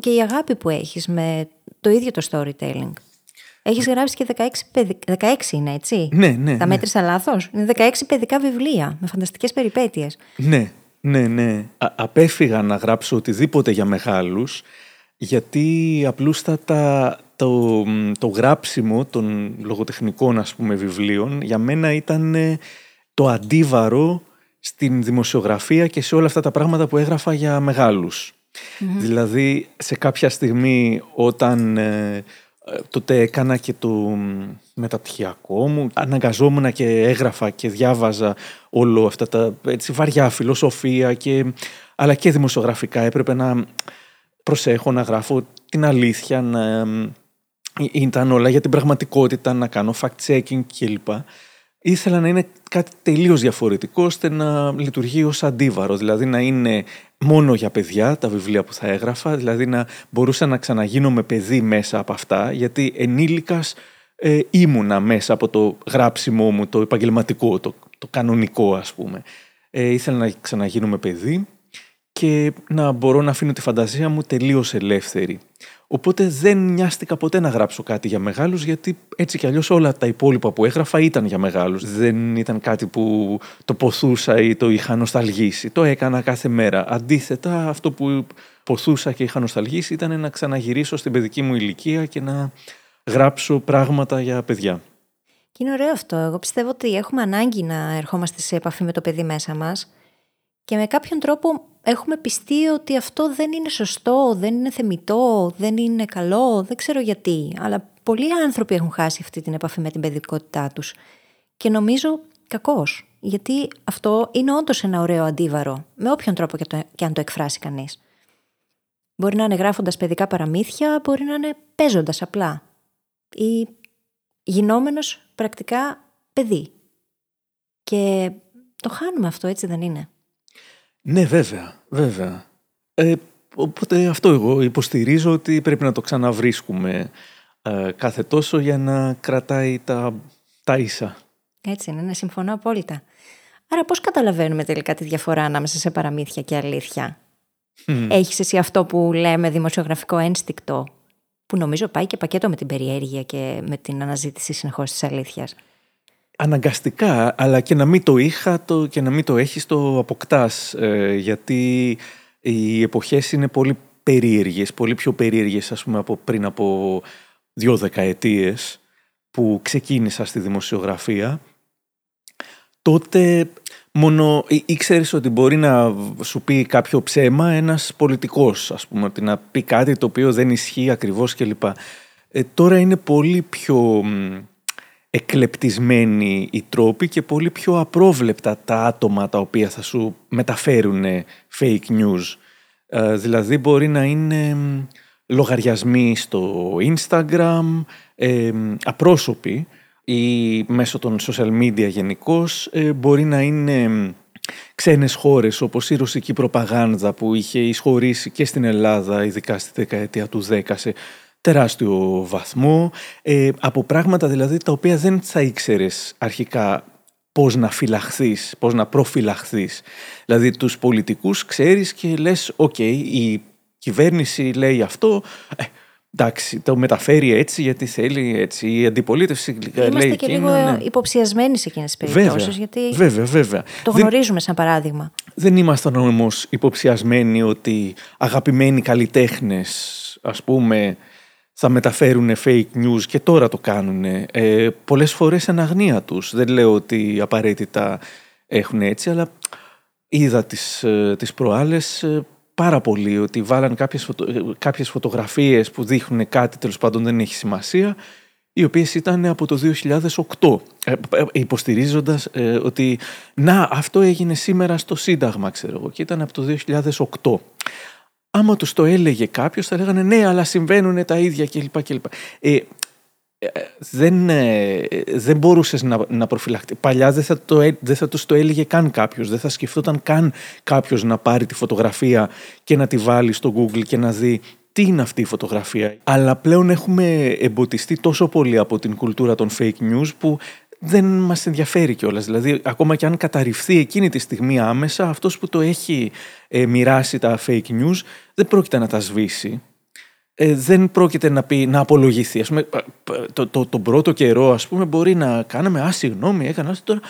και η αγάπη που έχεις με το ίδιο το storytelling. Έχεις γράψει και 16, παιδι... 16 είναι, έτσι; Ναι, ναι. Τα ναι. μέτρησα λάθος; Είναι 16 παιδικά βιβλία με φανταστικές περιπέτειες. Ναι, ναι, ναι. Α, απέφυγα να γράψω οτιδήποτε για μεγάλους, γιατί απλούστατα το, το γράψιμο των λογοτεχνικών ας πούμε βιβλίων για μένα ήταν ε, το αντίβαρο στην δημοσιογραφία και σε όλα αυτά τα πράγματα που έγραφα για μεγαλους Δηλαδή σε κάποια στιγμή όταν ε, τότε έκανα και το μεταπτυχιακό μου αναγκαζόμουν και έγραφα και διάβαζα όλο αυτά τα έτσι, βαριά φιλοσοφία και, αλλά και δημοσιογραφικά. Έπρεπε να προσέχω να γράφω την αλήθεια, να ήταν όλα για την πραγματικότητα, να κάνω fact-checking κλπ. Ήθελα να είναι κάτι τελείως διαφορετικό ώστε να λειτουργεί ως αντίβαρο, δηλαδή να είναι μόνο για παιδιά τα βιβλία που θα έγραφα, δηλαδή να μπορούσα να ξαναγίνω με παιδί μέσα από αυτά, γιατί ενήλικας ε, ήμουνα μέσα από το γράψιμό μου, το επαγγελματικό, το, το κανονικό ας πούμε. Ε, ήθελα να ξαναγίνω με παιδί και να μπορώ να αφήνω τη φαντασία μου τελείως ελεύθερη. Οπότε δεν νοιάστηκα ποτέ να γράψω κάτι για μεγάλους γιατί έτσι κι αλλιώς όλα τα υπόλοιπα που έγραφα ήταν για μεγάλους. Δεν ήταν κάτι που το ποθούσα ή το είχα νοσταλγήσει. Το έκανα κάθε μέρα. Αντίθετα αυτό που ποθούσα και είχα νοσταλγήσει ήταν να ξαναγυρίσω στην παιδική μου ηλικία και να γράψω πράγματα για παιδιά. Και είναι ωραίο αυτό. Εγώ πιστεύω ότι έχουμε ανάγκη να ερχόμαστε σε επαφή με το παιδί μέσα μας και με κάποιον τρόπο έχουμε πιστεί ότι αυτό δεν είναι σωστό, δεν είναι θεμητό, δεν είναι καλό, δεν ξέρω γιατί. Αλλά πολλοί άνθρωποι έχουν χάσει αυτή την επαφή με την παιδικότητά τους. Και νομίζω κακώ. Γιατί αυτό είναι όντως ένα ωραίο αντίβαρο, με όποιον τρόπο και, το, και αν το εκφράσει κανείς. Μπορεί να είναι γράφοντας παιδικά παραμύθια, μπορεί να είναι παίζοντας απλά. Ή γινόμενος πρακτικά παιδί. Και το χάνουμε αυτό, έτσι δεν είναι. Ναι, βέβαια, βέβαια. Ε, οπότε αυτό εγώ υποστηρίζω ότι πρέπει να το ξαναβρίσκουμε ε, κάθε τόσο για να κρατάει τα, τα ίσα. Έτσι είναι, ναι, συμφωνώ απόλυτα. Άρα πώς καταλαβαίνουμε τελικά τη διαφορά ανάμεσα σε παραμύθια και αλήθεια; Mm. Έχεις εσύ αυτό που λέμε δημοσιογραφικό ένστικτο, που νομίζω πάει και πακέτο με την περιέργεια και με την αναζήτηση συνεχώς της αλήθειας; Αναγκαστικά, αλλά και να μην το είχα το, και να μην το έχεις το αποκτάς, ε, γιατί οι εποχές είναι πολύ περίεργες, πολύ πιο περίεργες ας πούμε από πριν από δύο δεκαετίες που ξεκίνησα στη δημοσιογραφία, τότε μόνο ήξερες ότι μπορεί να σου πει κάποιο ψέμα ένας πολιτικός, ας πούμε, ότι να πει κάτι το οποίο δεν ισχύει ακριβώς κλπ. Ε, τώρα είναι πολύ πιο εκλεπτισμένοι οι τρόποι και πολύ πιο απρόβλεπτα τα άτομα τα οποία θα σου μεταφέρουν fake news. Ε, δηλαδή μπορεί να είναι λογαριασμοί στο Instagram, ε, απρόσωποι ή μέσω των social media γενικώς, ε, μπορεί να είναι ξένες χώρες όπως η ρωσική προπαγάνδα που είχε εισχωρήσει και στην Ελλάδα ειδικά στη δεκαετία του 10 σε τεράστιο βαθμό, ε, από πράγματα δηλαδή τα οποία δεν θα ήξερες αρχικά πώς να φυλαχθείς, πώς να προφυλαχθείς. Δηλαδή τους πολιτικούς ξέρεις και λες, οκ, η κυβέρνηση λέει αυτό, ε, εντάξει, το μεταφέρει έτσι γιατί θέλει έτσι. Η αντιπολίτευση Είμαστε λέει και λίγο ναι. υποψιασμένοι σε εκείνες τις περιπτώσεις, γιατί βέβαια, βέβαια. το γνωρίζουμε σαν παράδειγμα. Δεν ήμασταν όμως υποψιασμένοι ότι αγαπημένοι καλλιτέχνες, ας πούμε, θα μεταφέρουν fake news και τώρα το κάνουν. Ε, πολλές φορές εν αγνία τους. Δεν λέω ότι απαραίτητα έχουν έτσι, αλλά είδα τις, ε, τις προάλλες ε, πάρα πολύ ότι βάλαν κάποιες, φωτο, ε, κάποιες φωτογραφίες που δείχνουν κάτι τέλος πάντων δεν έχει σημασία οι οποίες ήταν από το 2008 υποστηρίζοντας ότι να αυτό έγινε σήμερα στο Σύνταγμα ξέρω εγώ και ήταν από το 2008 άμα τους το έλεγε κάποιος θα λέγανε ναι αλλά συμβαίνουν τα ίδια κλπ. κλπ. Ε, ε, δεν, ε, δεν μπορούσες να, να προφυλαχτεί. Παλιά δεν θα, το, δεν θα τους το έλεγε καν κάποιος. Δεν θα σκεφτόταν καν κάποιος να πάρει τη φωτογραφία και να τη βάλει στο Google και να δει τι είναι αυτή η φωτογραφία. Αλλά πλέον έχουμε εμποτιστεί τόσο πολύ από την κουλτούρα των fake news που δεν μας ενδιαφέρει κιόλας. Δηλαδή, ακόμα και αν καταρριφθεί εκείνη τη στιγμή άμεσα, αυτός που το έχει ε, μοιράσει τα fake news δεν πρόκειται να τα σβήσει. Ε, δεν πρόκειται να, πει, να απολογηθεί. Ας πούμε, το, το, τον πρώτο καιρό, ας πούμε, μπορεί να κάνουμε «Α, συγγνώμη, έκανα τώρα»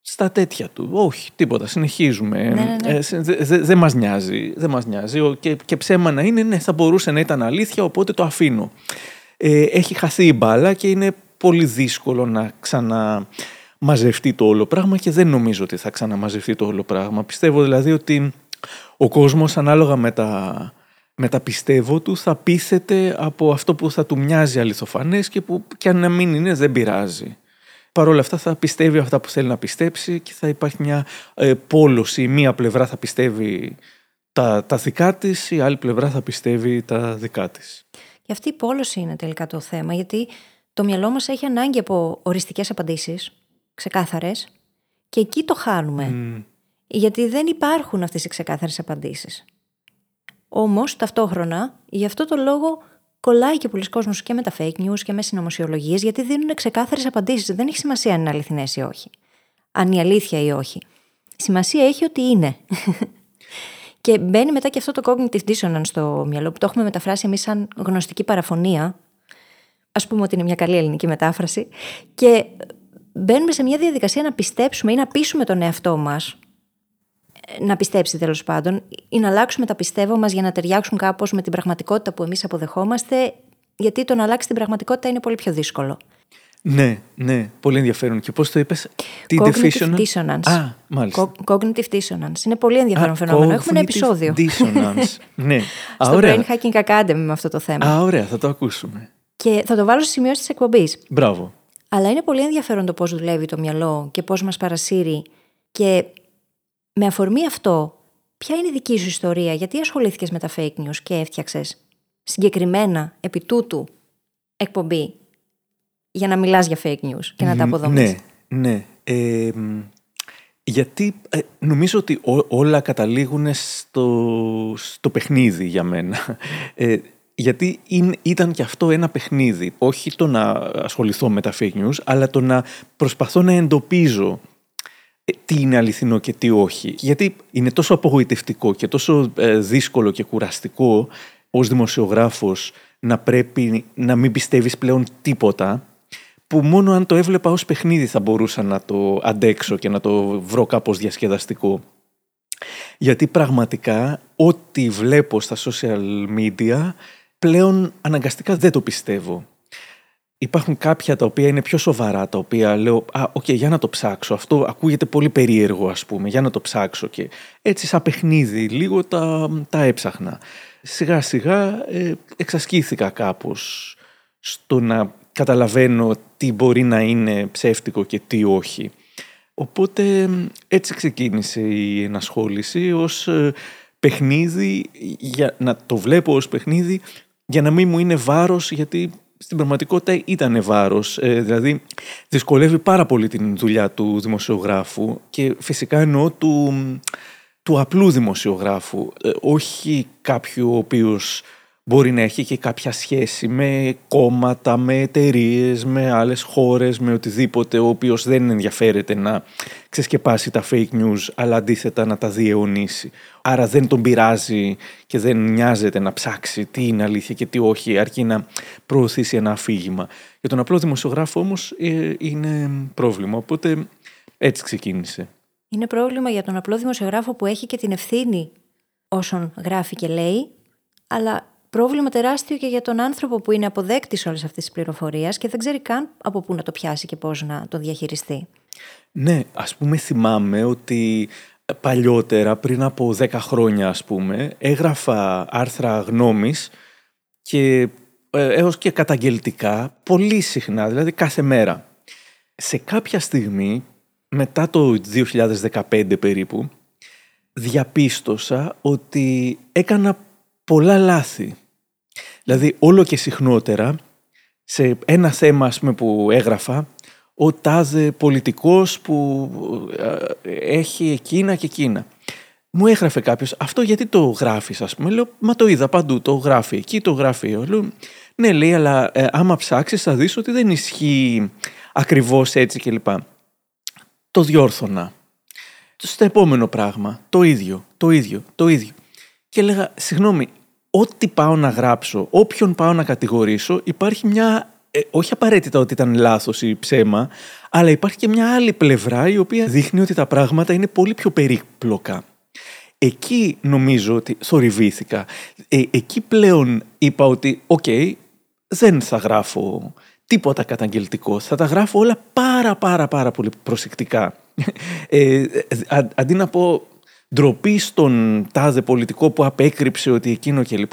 στα τέτοια του. Όχι, τίποτα, συνεχίζουμε. Ναι, ναι, ναι. Ε, δεν δε, δε μας νοιάζει. Δεν μας νοιάζει. Και, και ψέμα να είναι, ναι, θα μπορούσε να ήταν αλήθεια, οπότε το αφήνω. Ε, έχει χαθεί η μπάλα και είναι πολύ δύσκολο να ξαναμαζευτεί το όλο πράγμα και δεν νομίζω ότι θα ξαναμαζευτεί το όλο πράγμα. Πιστεύω δηλαδή ότι ο κόσμος ανάλογα με τα, με τα πιστεύω του θα πείθεται από αυτό που θα του μοιάζει αληθοφανές και που και αν να μην είναι δεν πειράζει. Παρ' όλα αυτά θα πιστεύει αυτά που θέλει να πιστέψει και θα υπάρχει μια ε, πόλωση. Μία πλευρά θα πιστεύει τα, τα δικά της, η άλλη πλευρά θα πιστεύει τα δικά της. Και αυτή η πόλωση είναι τελικά το θέμα, γιατί το μυαλό μας έχει ανάγκη από οριστικές απαντήσεις, ξεκάθαρες, και εκεί το χάνουμε. Γιατί δεν υπάρχουν αυτές οι ξεκάθαρες απαντήσεις. Όμως, ταυτόχρονα, γι' αυτό το λόγο κολλάει και πολλοί κόσμος και με τα fake news και με συνωμοσιολογίες, γιατί δίνουν ξεκάθαρες απαντήσεις. Δεν έχει σημασία αν είναι αληθινές ή όχι. Αν είναι αλήθεια ή όχι. Σημασία έχει ότι είναι. Και μπαίνει μετά και αυτό το cognitive dissonance στο μυαλό που το έχουμε μεταφράσει εμείς σαν γνωστική παραφωνία. Α πούμε ότι είναι μια καλή ελληνική μετάφραση. Και μπαίνουμε σε μια διαδικασία να πιστέψουμε ή να πείσουμε τον εαυτό μας να πιστέψει τέλος πάντων ή να αλλάξουμε τα πιστεύω μας για να ταιριάξουν κάπως με την πραγματικότητα που εμείς αποδεχόμαστε, γιατί το να αλλάξει την πραγματικότητα είναι πολύ πιο δύσκολο. Ναι, ναι, πολύ ενδιαφέρον. Και πώς το είπες, Τι Cognitive dissonance; Α, μάλιστα. Cognitive dissonance. Είναι πολύ ενδιαφέρον φαινόμενο. Έχουμε ένα επεισόδιο. Dissonance. ναι. Στο Brain Hacking Academy με αυτό το θέμα. Α, ωραία, θα το ακούσουμε. Και θα το βάλω στη σημειώσει της εκπομπής. Μπράβο. Αλλά είναι πολύ ενδιαφέρον το πώς δουλεύει το μυαλό και πώς μας παρασύρει. Και με αφορμή αυτό, ποια είναι η δική σου ιστορία, γιατί ασχολήθηκες με τα fake news και έφτιαξες συγκεκριμένα επί τούτου εκπομπή για να μιλάς για fake news και να τα αποδομείς; Ναι, ναι. Ε, γιατί ε, νομίζω ότι όλα καταλήγουν στο, στο παιχνίδι για μένα. Ε, γιατί ήταν και αυτό ένα παιχνίδι. Όχι το να ασχοληθώ με τα fake news, αλλά το να προσπαθώ να εντοπίζω ε, τι είναι αληθινό και τι όχι. Γιατί είναι τόσο απογοητευτικό και τόσο δύσκολο και κουραστικό ως δημοσιογράφος να πρέπει να μην πιστεύεις πλέον τίποτα που μόνο αν το έβλεπα ως παιχνίδι θα μπορούσα να το αντέξω και να το βρω κάπως διασκεδαστικό. Γιατί πραγματικά ό,τι βλέπω στα social media πλέον αναγκαστικά δεν το πιστεύω. Υπάρχουν κάποια τα οποία είναι πιο σοβαρά, τα οποία λέω «Α, οκ, για να το ψάξω, αυτό ακούγεται πολύ περίεργο ας πούμε, για να το ψάξω» και έτσι σαν παιχνίδι λίγο τα, τα έψαχνα. Σιγά σιγά ε, εξασκήθηκα κάπως στο να καταλαβαίνω τι μπορεί να είναι ψεύτικο και τι όχι. Οπότε έτσι ξεκίνησε η ενασχόληση ως ε, παιχνίδι, για να το βλέπω ως παιχνίδι για να μην μου είναι βάρος γιατί στην πραγματικότητα ήταν βάρος. Ε, δηλαδή δυσκολεύει πάρα πολύ την δουλειά του δημοσιογράφου και φυσικά εννοώ του, του απλού δημοσιογράφου, ε, όχι κάποιου ο οποίος μπορεί να έχει και κάποια σχέση με κόμματα, με εταιρείες, με άλλες χώρες, με οτιδήποτε, ο οποίος δεν ενδιαφέρεται να ξεσκεπάσει τα fake news, αλλά αντίθετα να τα διαιωνίσει. Άρα δεν τον πειράζει και δεν νοιάζεται να ψάξει τι είναι αλήθεια και τι όχι, αρκεί να προωθήσει ένα αφήγημα. Για τον απλό δημοσιογράφο όμως ε, είναι πρόβλημα, οπότε έτσι ξεκίνησε. Είναι πρόβλημα για τον απλό δημοσιογράφο που έχει και την ευθύνη όσων γράφει και λέει, αλλά πρόβλημα τεράστιο και για τον άνθρωπο που είναι αποδέκτης όλης αυτής της πληροφορίας και δεν ξέρει καν από πού να το πιάσει και πώς να το διαχειριστεί. Ναι, ας πούμε, θυμάμαι ότι παλιότερα, πριν από 10 χρόνια, ας πούμε, έγραφα άρθρα γνώμης και ε, έως και καταγγελτικά, πολύ συχνά, δηλαδή κάθε μέρα. Σε κάποια στιγμή, μετά το 2015 περίπου, διαπίστωσα ότι έκανα πολλά λάθη. Δηλαδή όλο και συχνότερα σε ένα θέμα πούμε, που έγραφα ο τάδε πολιτικός που ε, έχει εκείνα και εκείνα. Μου έγραφε κάποιος, αυτό γιατί το γράφεις, ας πούμε; Λέω, Μα το είδα παντού, το γράφει εκεί, το γράφει. Λέω, Ναι, λέει, αλλά ε, άμα ψάξεις, θα δεις ότι δεν ισχύει ακριβώς έτσι κλπ. Το διόρθωνα. Στο επόμενο πράγμα, το ίδιο, το ίδιο, το ίδιο. Και έλεγα, συγγνώμη, ό,τι πάω να γράψω, όποιον πάω να κατηγορήσω, υπάρχει μια. Ε, όχι απαραίτητα ότι ήταν λάθος ή ψέμα, αλλά υπάρχει και μια άλλη πλευρά η οποία δείχνει ότι τα πράγματα είναι πολύ πιο περίπλοκα. Εκεί νομίζω ότι θορυβήθηκα. Ε, εκεί πλέον είπα ότι, οκ, δεν θα γράφω τίποτα καταγγελτικό. Θα τα γράφω όλα πάρα πάρα πάρα πολύ προσεκτικά. Ε, αντί να πω ντροπή στον τάδε πολιτικό που απέκρυψε ότι εκείνο κλπ.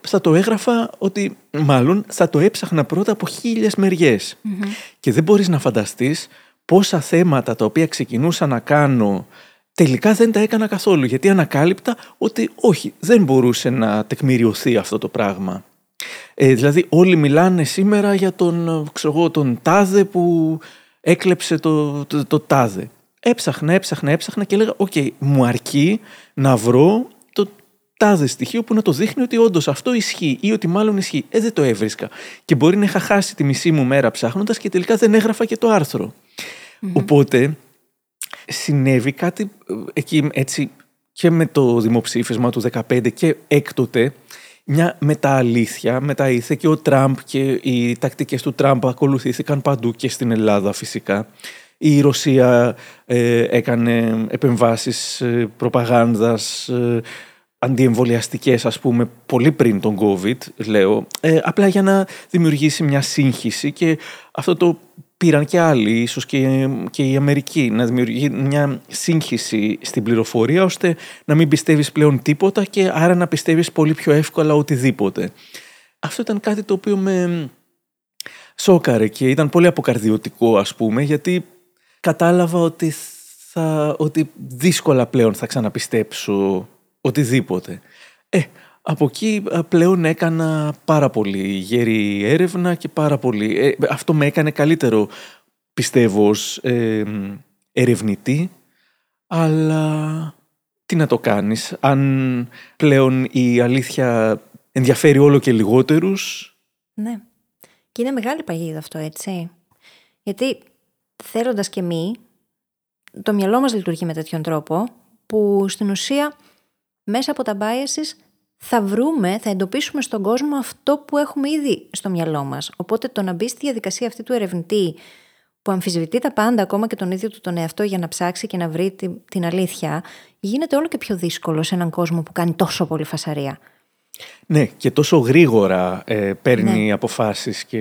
Θα το έγραφα ότι μάλλον θα το έψαχνα πρώτα από χίλιες Και δεν μπορείς να φανταστείς πόσα θέματα τα οποία ξεκινούσα να κάνω τελικά δεν τα έκανα καθόλου γιατί ανακάλυπτα ότι όχι, δεν μπορούσε να τεκμηριωθεί αυτό το πράγμα. Ε, δηλαδή όλοι μιλάνε σήμερα για τον, ξέρω, τον τάδε που έκλεψε το, το, το τάδε έψαχνα, έψαχνα, έψαχνα και έλεγα «OK, μου αρκεί να βρω το τάδε στοιχείο που να το δείχνει ότι όντως αυτό ισχύει ή ότι μάλλον ισχύει». Ε, δεν το έβρισκα. Και μπορεί να είχα χάσει τη μισή μου μέρα ψάχνοντας και τελικά δεν έγραφα και το άρθρο Οπότε συνέβη κάτι ε, εκεί έτσι και με το δημοψήφισμα του 2015 και έκτοτε μια μετααλήθεια, μεταήθε και ο Τραμπ και οι τακτικές του Τραμπ ακολουθήθηκαν παντού και στην Ελλάδα φυσικά. Η Ρωσία ε, έκανε επεμβάσεις ε, προπαγάνδας ε, αντιεμβολιαστικές ας πούμε πολύ πριν τον COVID λέω ε, απλά για να δημιουργήσει μια σύγχυση και αυτό το πήραν και άλλοι, ίσως και, και η Αμερική, να δημιουργεί μια σύγχυση στην πληροφορία ώστε να μην πιστεύεις πλέον τίποτα και άρα να πιστεύεις πολύ πιο εύκολα οτιδήποτε. Αυτό ήταν κάτι το οποίο με σόκαρε και ήταν πολύ αποκαρδιωτικό ας πούμε γιατί κατάλαβα ότι, θα, ότι δύσκολα πλέον θα ξαναπιστέψω οτιδήποτε. Ε, από εκεί πλέον έκανα πάρα πολύ γέρη έρευνα και πάρα πολύ... Ε, αυτό με έκανε καλύτερο, πιστεύω, ως ε, ερευνητή. Αλλά τι να το κάνεις, αν πλέον η αλήθεια ενδιαφέρει όλο και λιγότερους. Ναι. Και είναι μεγάλη παγίδα αυτό, έτσι. Γιατί θέλοντας και μη, το μυαλό μας λειτουργεί με τέτοιον τρόπο, που στην ουσία μέσα από τα biases θα βρούμε, θα εντοπίσουμε στον κόσμο αυτό που έχουμε ήδη στο μυαλό μας. Οπότε το να μπει στη διαδικασία αυτή του ερευνητή που αμφισβητεί τα πάντα, ακόμα και τον ίδιο του τον εαυτό, για να ψάξει και να βρει την, την αλήθεια, γίνεται όλο και πιο δύσκολο σε έναν κόσμο που κάνει τόσο πολύ φασαρία. Ναι, και τόσο γρήγορα ε, παίρνει ναι. αποφάσεις και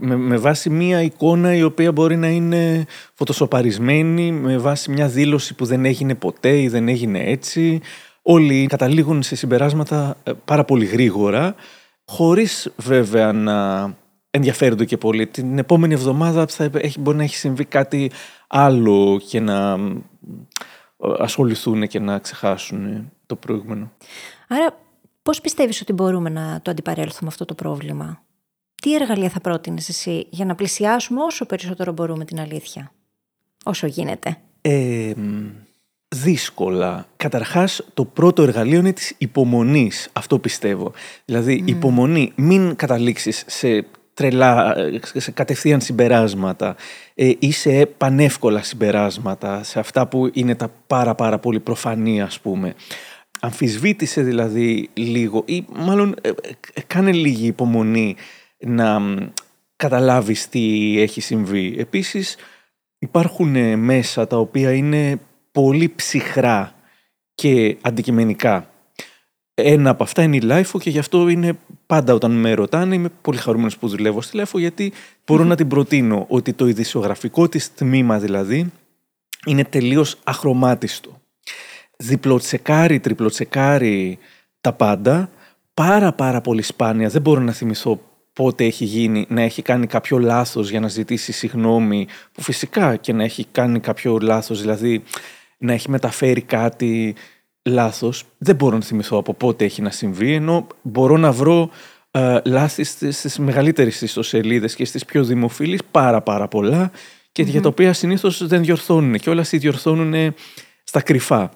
με, με βάση μία εικόνα η οποία μπορεί να είναι φωτοσοπαρισμένη, με βάση μια δήλωση που δεν έγινε ποτέ ή δεν έγινε έτσι, όλοι καταλήγουν σε συμπεράσματα ε, πάρα πολύ γρήγορα, χωρίς βέβαια να ενδιαφέρονται και πολύ. Την επόμενη εβδομάδα θα έχει, μπορεί να έχει συμβεί κάτι άλλο και να ε, ασχοληθούν και να ξεχάσουν το προηγούμενο. Άρα πώς πιστεύεις ότι μπορούμε να το αντιπαρέλθουμε αυτό το πρόβλημα; Τι εργαλεία θα πρότεινες εσύ για να πλησιάσουμε όσο περισσότερο μπορούμε την αλήθεια; Όσο γίνεται. Ε, δύσκολα. Καταρχάς, το πρώτο εργαλείο είναι της υπομονής. Αυτό πιστεύω. Δηλαδή, υπομονή. Μην καταλήξεις σε τρελά, σε κατευθείαν συμπεράσματα ε, ή σε πανεύκολα συμπεράσματα, σε αυτά που είναι τα πάρα πάρα πολύ προφανή ας πούμε. Αμφισβήτησε δηλαδή λίγο ή μάλλον ε, ε, κάνε λίγη υπομονή να καταλάβεις τι έχει συμβεί. Επίσης υπάρχουν μέσα τα οποία είναι πολύ ψυχρά και αντικειμενικά. Ένα από αυτά είναι η LIFO και γι' αυτό είναι πάντα όταν με ρωτάνε είμαι πολύ χαρούμενος που δουλεύω στη LIFO γιατί μπορώ να την προτείνω ότι το ειδησιογραφικό της τμήμα δηλαδή είναι τελείως αχρωμάτιστο. Διπλοτσεκάρει, τριπλοτσεκάρει τα πάντα, πάρα πάρα πολύ σπάνια, δεν μπορώ να θυμηθώ πότε έχει γίνει να έχει κάνει κάποιο λάθος για να ζητήσει συγγνώμη, που φυσικά και να έχει κάνει κάποιο λάθος, δηλαδή να έχει μεταφέρει κάτι λάθος. Δεν μπορώ να θυμηθώ από πότε έχει να συμβεί, ενώ μπορώ να βρω ε, λάθη στις, στις μεγαλύτερες ιστοσελίδες και στις πιο δημοφιλείς πάρα πάρα πολλά και για τα οποία συνήθως δεν διορθώνουν και όλα οι διορθώνουν στα κρυφά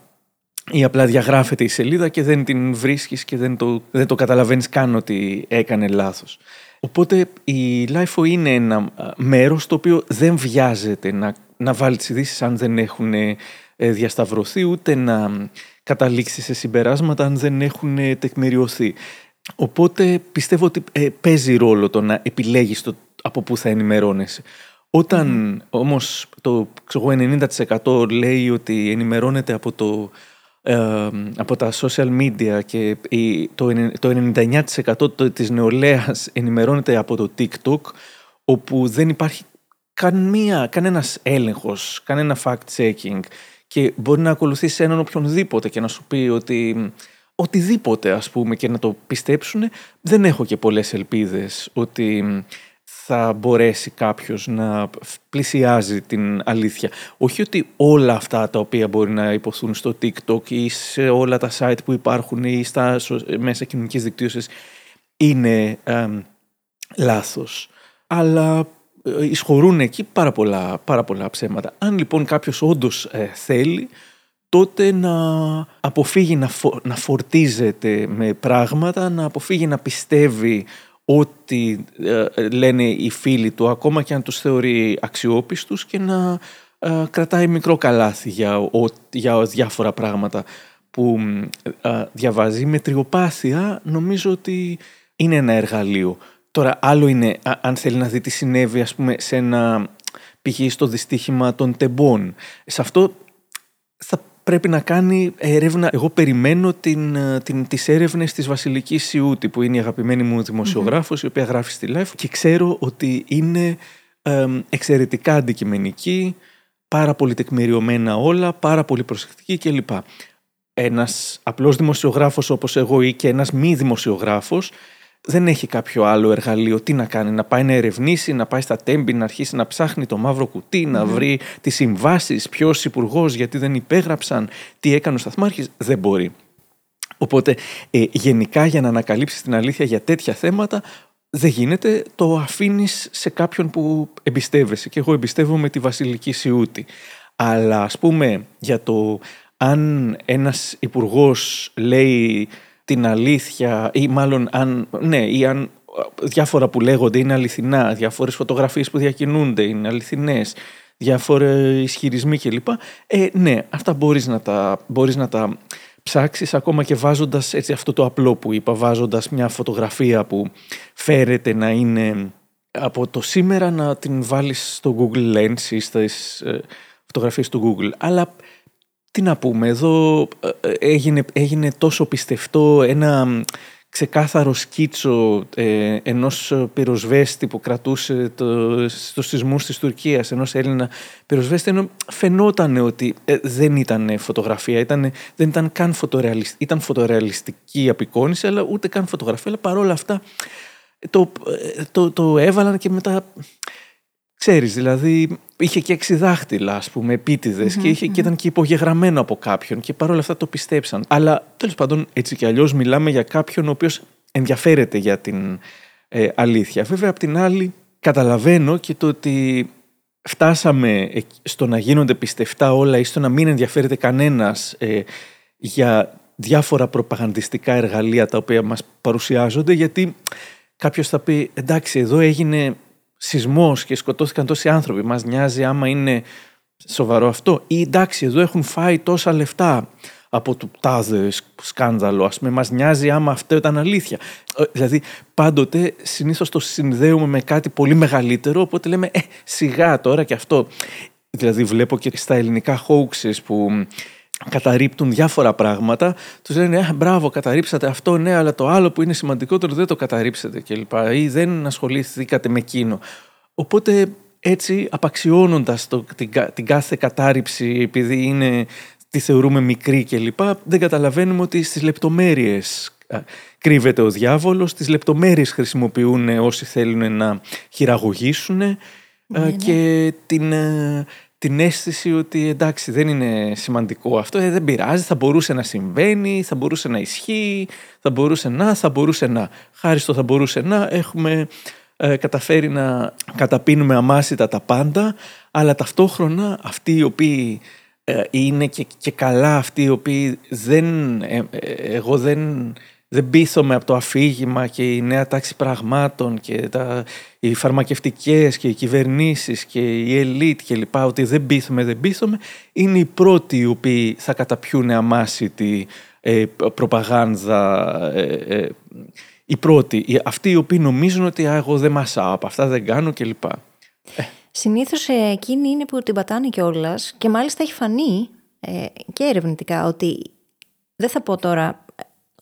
ή απλά διαγράφεται η σελίδα και δεν την βρίσκεις και δεν το, δεν το καταλαβαίνεις καν ότι έκανε λάθος. Οπότε η LIFO είναι ένα ε, μέρος το οποίο δεν βιάζεται να, να βάλει τις ειδήσεις αν δεν έχουν ε, διασταυρωθεί ούτε να καταλήξει σε συμπεράσματα αν δεν έχουν ε, τεκμηριωθεί. Οπότε πιστεύω ότι ε, παίζει ρόλο το να επιλέγεις το από πού θα ενημερώνεσαι. Όταν mm. όμως το ξέρω, 90% λέει ότι ενημερώνεται από, το, από τα social media και το, το 99% της νεολαίας ενημερώνεται από το TikTok όπου δεν υπάρχει καμία, κανένας έλεγχος, κανένα fact-checking και μπορεί να ακολουθήσει έναν οποιονδήποτε και να σου πει ότι οτιδήποτε ας πούμε και να το πιστέψουν δεν έχω και πολλές ελπίδες ότι θα μπορέσει κάποιος να πλησιάζει την αλήθεια. Όχι ότι όλα αυτά τα οποία μπορεί να υποθούν στο TikTok ή σε όλα τα site που υπάρχουν ή στα μέσα κοινωνικής δικτύωσης είναι ε, λάθος. Αλλά ε, εισχωρούν εκεί πάρα πολλά, πάρα πολλά ψέματα. Αν λοιπόν κάποιος όντως ε, θέλει, τότε να αποφύγει να, να φορτίζεται με πράγματα, να αποφύγει να πιστεύει ότι ε, λένε οι φίλοι του, ακόμα και αν τους θεωρεί αξιόπιστους και να κρατάει μικρό καλάθι για, για διάφορα πράγματα που διαβάζει με τριοπάθεια, νομίζω ότι είναι ένα εργαλείο. Τώρα, άλλο είναι αν θέλει να δει τι συνέβη, ας πούμε, σε ένα π.χ. στο δυστύχημα των τεμπών. Σε αυτό θα πρέπει να κάνει έρευνα. Εγώ περιμένω την, την, τις έρευνες της Βασιλικής Σιούτη, που είναι η αγαπημένη μου δημοσιογράφος, η οποία γράφει στη Life και ξέρω ότι είναι εξαιρετικά αντικειμενική, πάρα πολύ τεκμηριωμένα όλα, πάρα πολύ προσεκτική κλπ. Ένας απλός δημοσιογράφος όπως εγώ ή και ένας μη δημοσιογράφος δεν έχει κάποιο άλλο εργαλείο. Τι να κάνει, να πάει να ερευνήσει, να πάει στα τέμπη, να αρχίσει να ψάχνει το μαύρο κουτί, να βρει τις συμβάσεις, ποιος υπουργός, γιατί δεν υπέγραψαν, τι έκανε ο Σταθμάρχης. Δεν μπορεί. Οπότε, ε, γενικά για να ανακαλύψεις την αλήθεια για τέτοια θέματα, δεν γίνεται, το αφήνεις σε κάποιον που εμπιστεύεσαι. Και εγώ εμπιστεύομαι τη Βασιλική Σιούτη. Αλλά ας πούμε για το αν ένας υπουργός λέει την αλήθεια ή μάλλον αν, ναι, ή αν διάφορα που λέγονται είναι αληθινά, διάφορες φωτογραφίες που διακινούνται είναι αληθινές, διάφοροι ισχυρισμοί κλπ. Ε, ναι, αυτά μπορείς να τα, μπορείς να τα ψάξεις ακόμα και βάζοντας έτσι αυτό το απλό που είπα, βάζοντας μια φωτογραφία που φέρεται να είναι από το σήμερα να την βάλεις στο Google Lens ή στις ε, φωτογραφίες του Google. Αλλά τι να πούμε, εδώ ε, ε, έγινε, έγινε τόσο πιστευτό ένα ξεκάθαρο σκίτσο ε, ενός πυροσβέστη που κρατούσε το, στους σεισμούς της Τουρκίας, ενός Έλληνα πυροσβέστη, ενώ φαινόταν ότι ε, δεν ήταν φωτογραφία, ήταν, δεν ήταν καν φωτορεαλιστική, ήταν φωτορεαλιστική απεικόνηση, αλλά ούτε καν φωτογραφία, αλλά παρόλα αυτά το, το, το έβαλαν και μετά Ξέρεις, δηλαδή είχε και έξι δάχτυλα, ας πούμε, επίτηδες και, είχε, και ήταν και υπογεγραμμένο από κάποιον και παρόλα αυτά το πιστέψαν. Αλλά τέλος πάντων έτσι και αλλιώς μιλάμε για κάποιον ο οποίος ενδιαφέρεται για την ε, αλήθεια. Βέβαια, απ' την άλλη καταλαβαίνω και το ότι φτάσαμε στο να γίνονται πιστευτά όλα ή στο να μην ενδιαφέρεται κανένας ε, για διάφορα προπαγανδιστικά εργαλεία τα οποία μας παρουσιάζονται γιατί κάποιος θα πει εντάξει εδώ έγινε σεισμός και σκοτώθηκαν τόσοι άνθρωποι. Μας νοιάζει άμα είναι σοβαρό αυτό. Ή εντάξει, εδώ έχουν φάει τόσα λεφτά από το τάδε σκάνδαλο, ας πούμε, μας νοιάζει άμα αυτό ήταν αλήθεια. Ε, δηλαδή, πάντοτε συνήθως το συνδέουμε με κάτι πολύ μεγαλύτερο, οπότε λέμε, ε, σιγά τώρα και αυτό. Δηλαδή, βλέπω και στα ελληνικά hoaxes που καταρρύπτουν διάφορα πράγματα, τους λένε «Α, μπράβο, καταρρύψατε αυτό, ναι, αλλά το άλλο που είναι σημαντικότερο δεν το καταρρύψατε κλπ. Ή δεν ασχολήθηκατε με εκείνο. Οπότε έτσι απαξιώνοντας το, την, την κάθε κατάρριψη επειδή είναι, τη θεωρούμε μικρή κλπ. Δεν καταλαβαίνουμε ότι στις λεπτομέρειες κρύβεται ο διάβολος, στις λεπτομέρειες χρησιμοποιούν όσοι θέλουν να χειραγωγήσουν ναι, ναι. και την ε, την αίσθηση ότι εντάξει δεν είναι σημαντικό αυτό, ε, δεν πειράζει, θα μπορούσε να συμβαίνει, θα μπορούσε να ισχύει, θα μπορούσε να, θα μπορούσε να. Χάρη στο θα μπορούσε να έχουμε ε, καταφέρει να καταπίνουμε αμάσιτα τα πάντα, αλλά ταυτόχρονα αυτοί οι οποίοι ε, είναι και, και καλά, αυτοί οι οποίοι δεν, ε, εγώ δεν δεν πείθομαι από το αφήγημα και η νέα τάξη πραγμάτων και τα, οι φαρμακευτικές και οι κυβερνήσεις και η ελίτ και λοιπά, ότι δεν πείθομαι, δεν πείθομαι, είναι οι πρώτοι οι οποίοι θα καταπιούν αμάσιτη ε, προπαγάνδα, ε, ε, οι πρώτοι, αυτοί οι οποίοι νομίζουν ότι εγώ δεν μασάω, από αυτά δεν κάνω κλπ. Ε. Συνήθως εκείνοι είναι που την πατάνε κιόλας και μάλιστα έχει φανεί ε, και ερευνητικά ότι δεν θα πω τώρα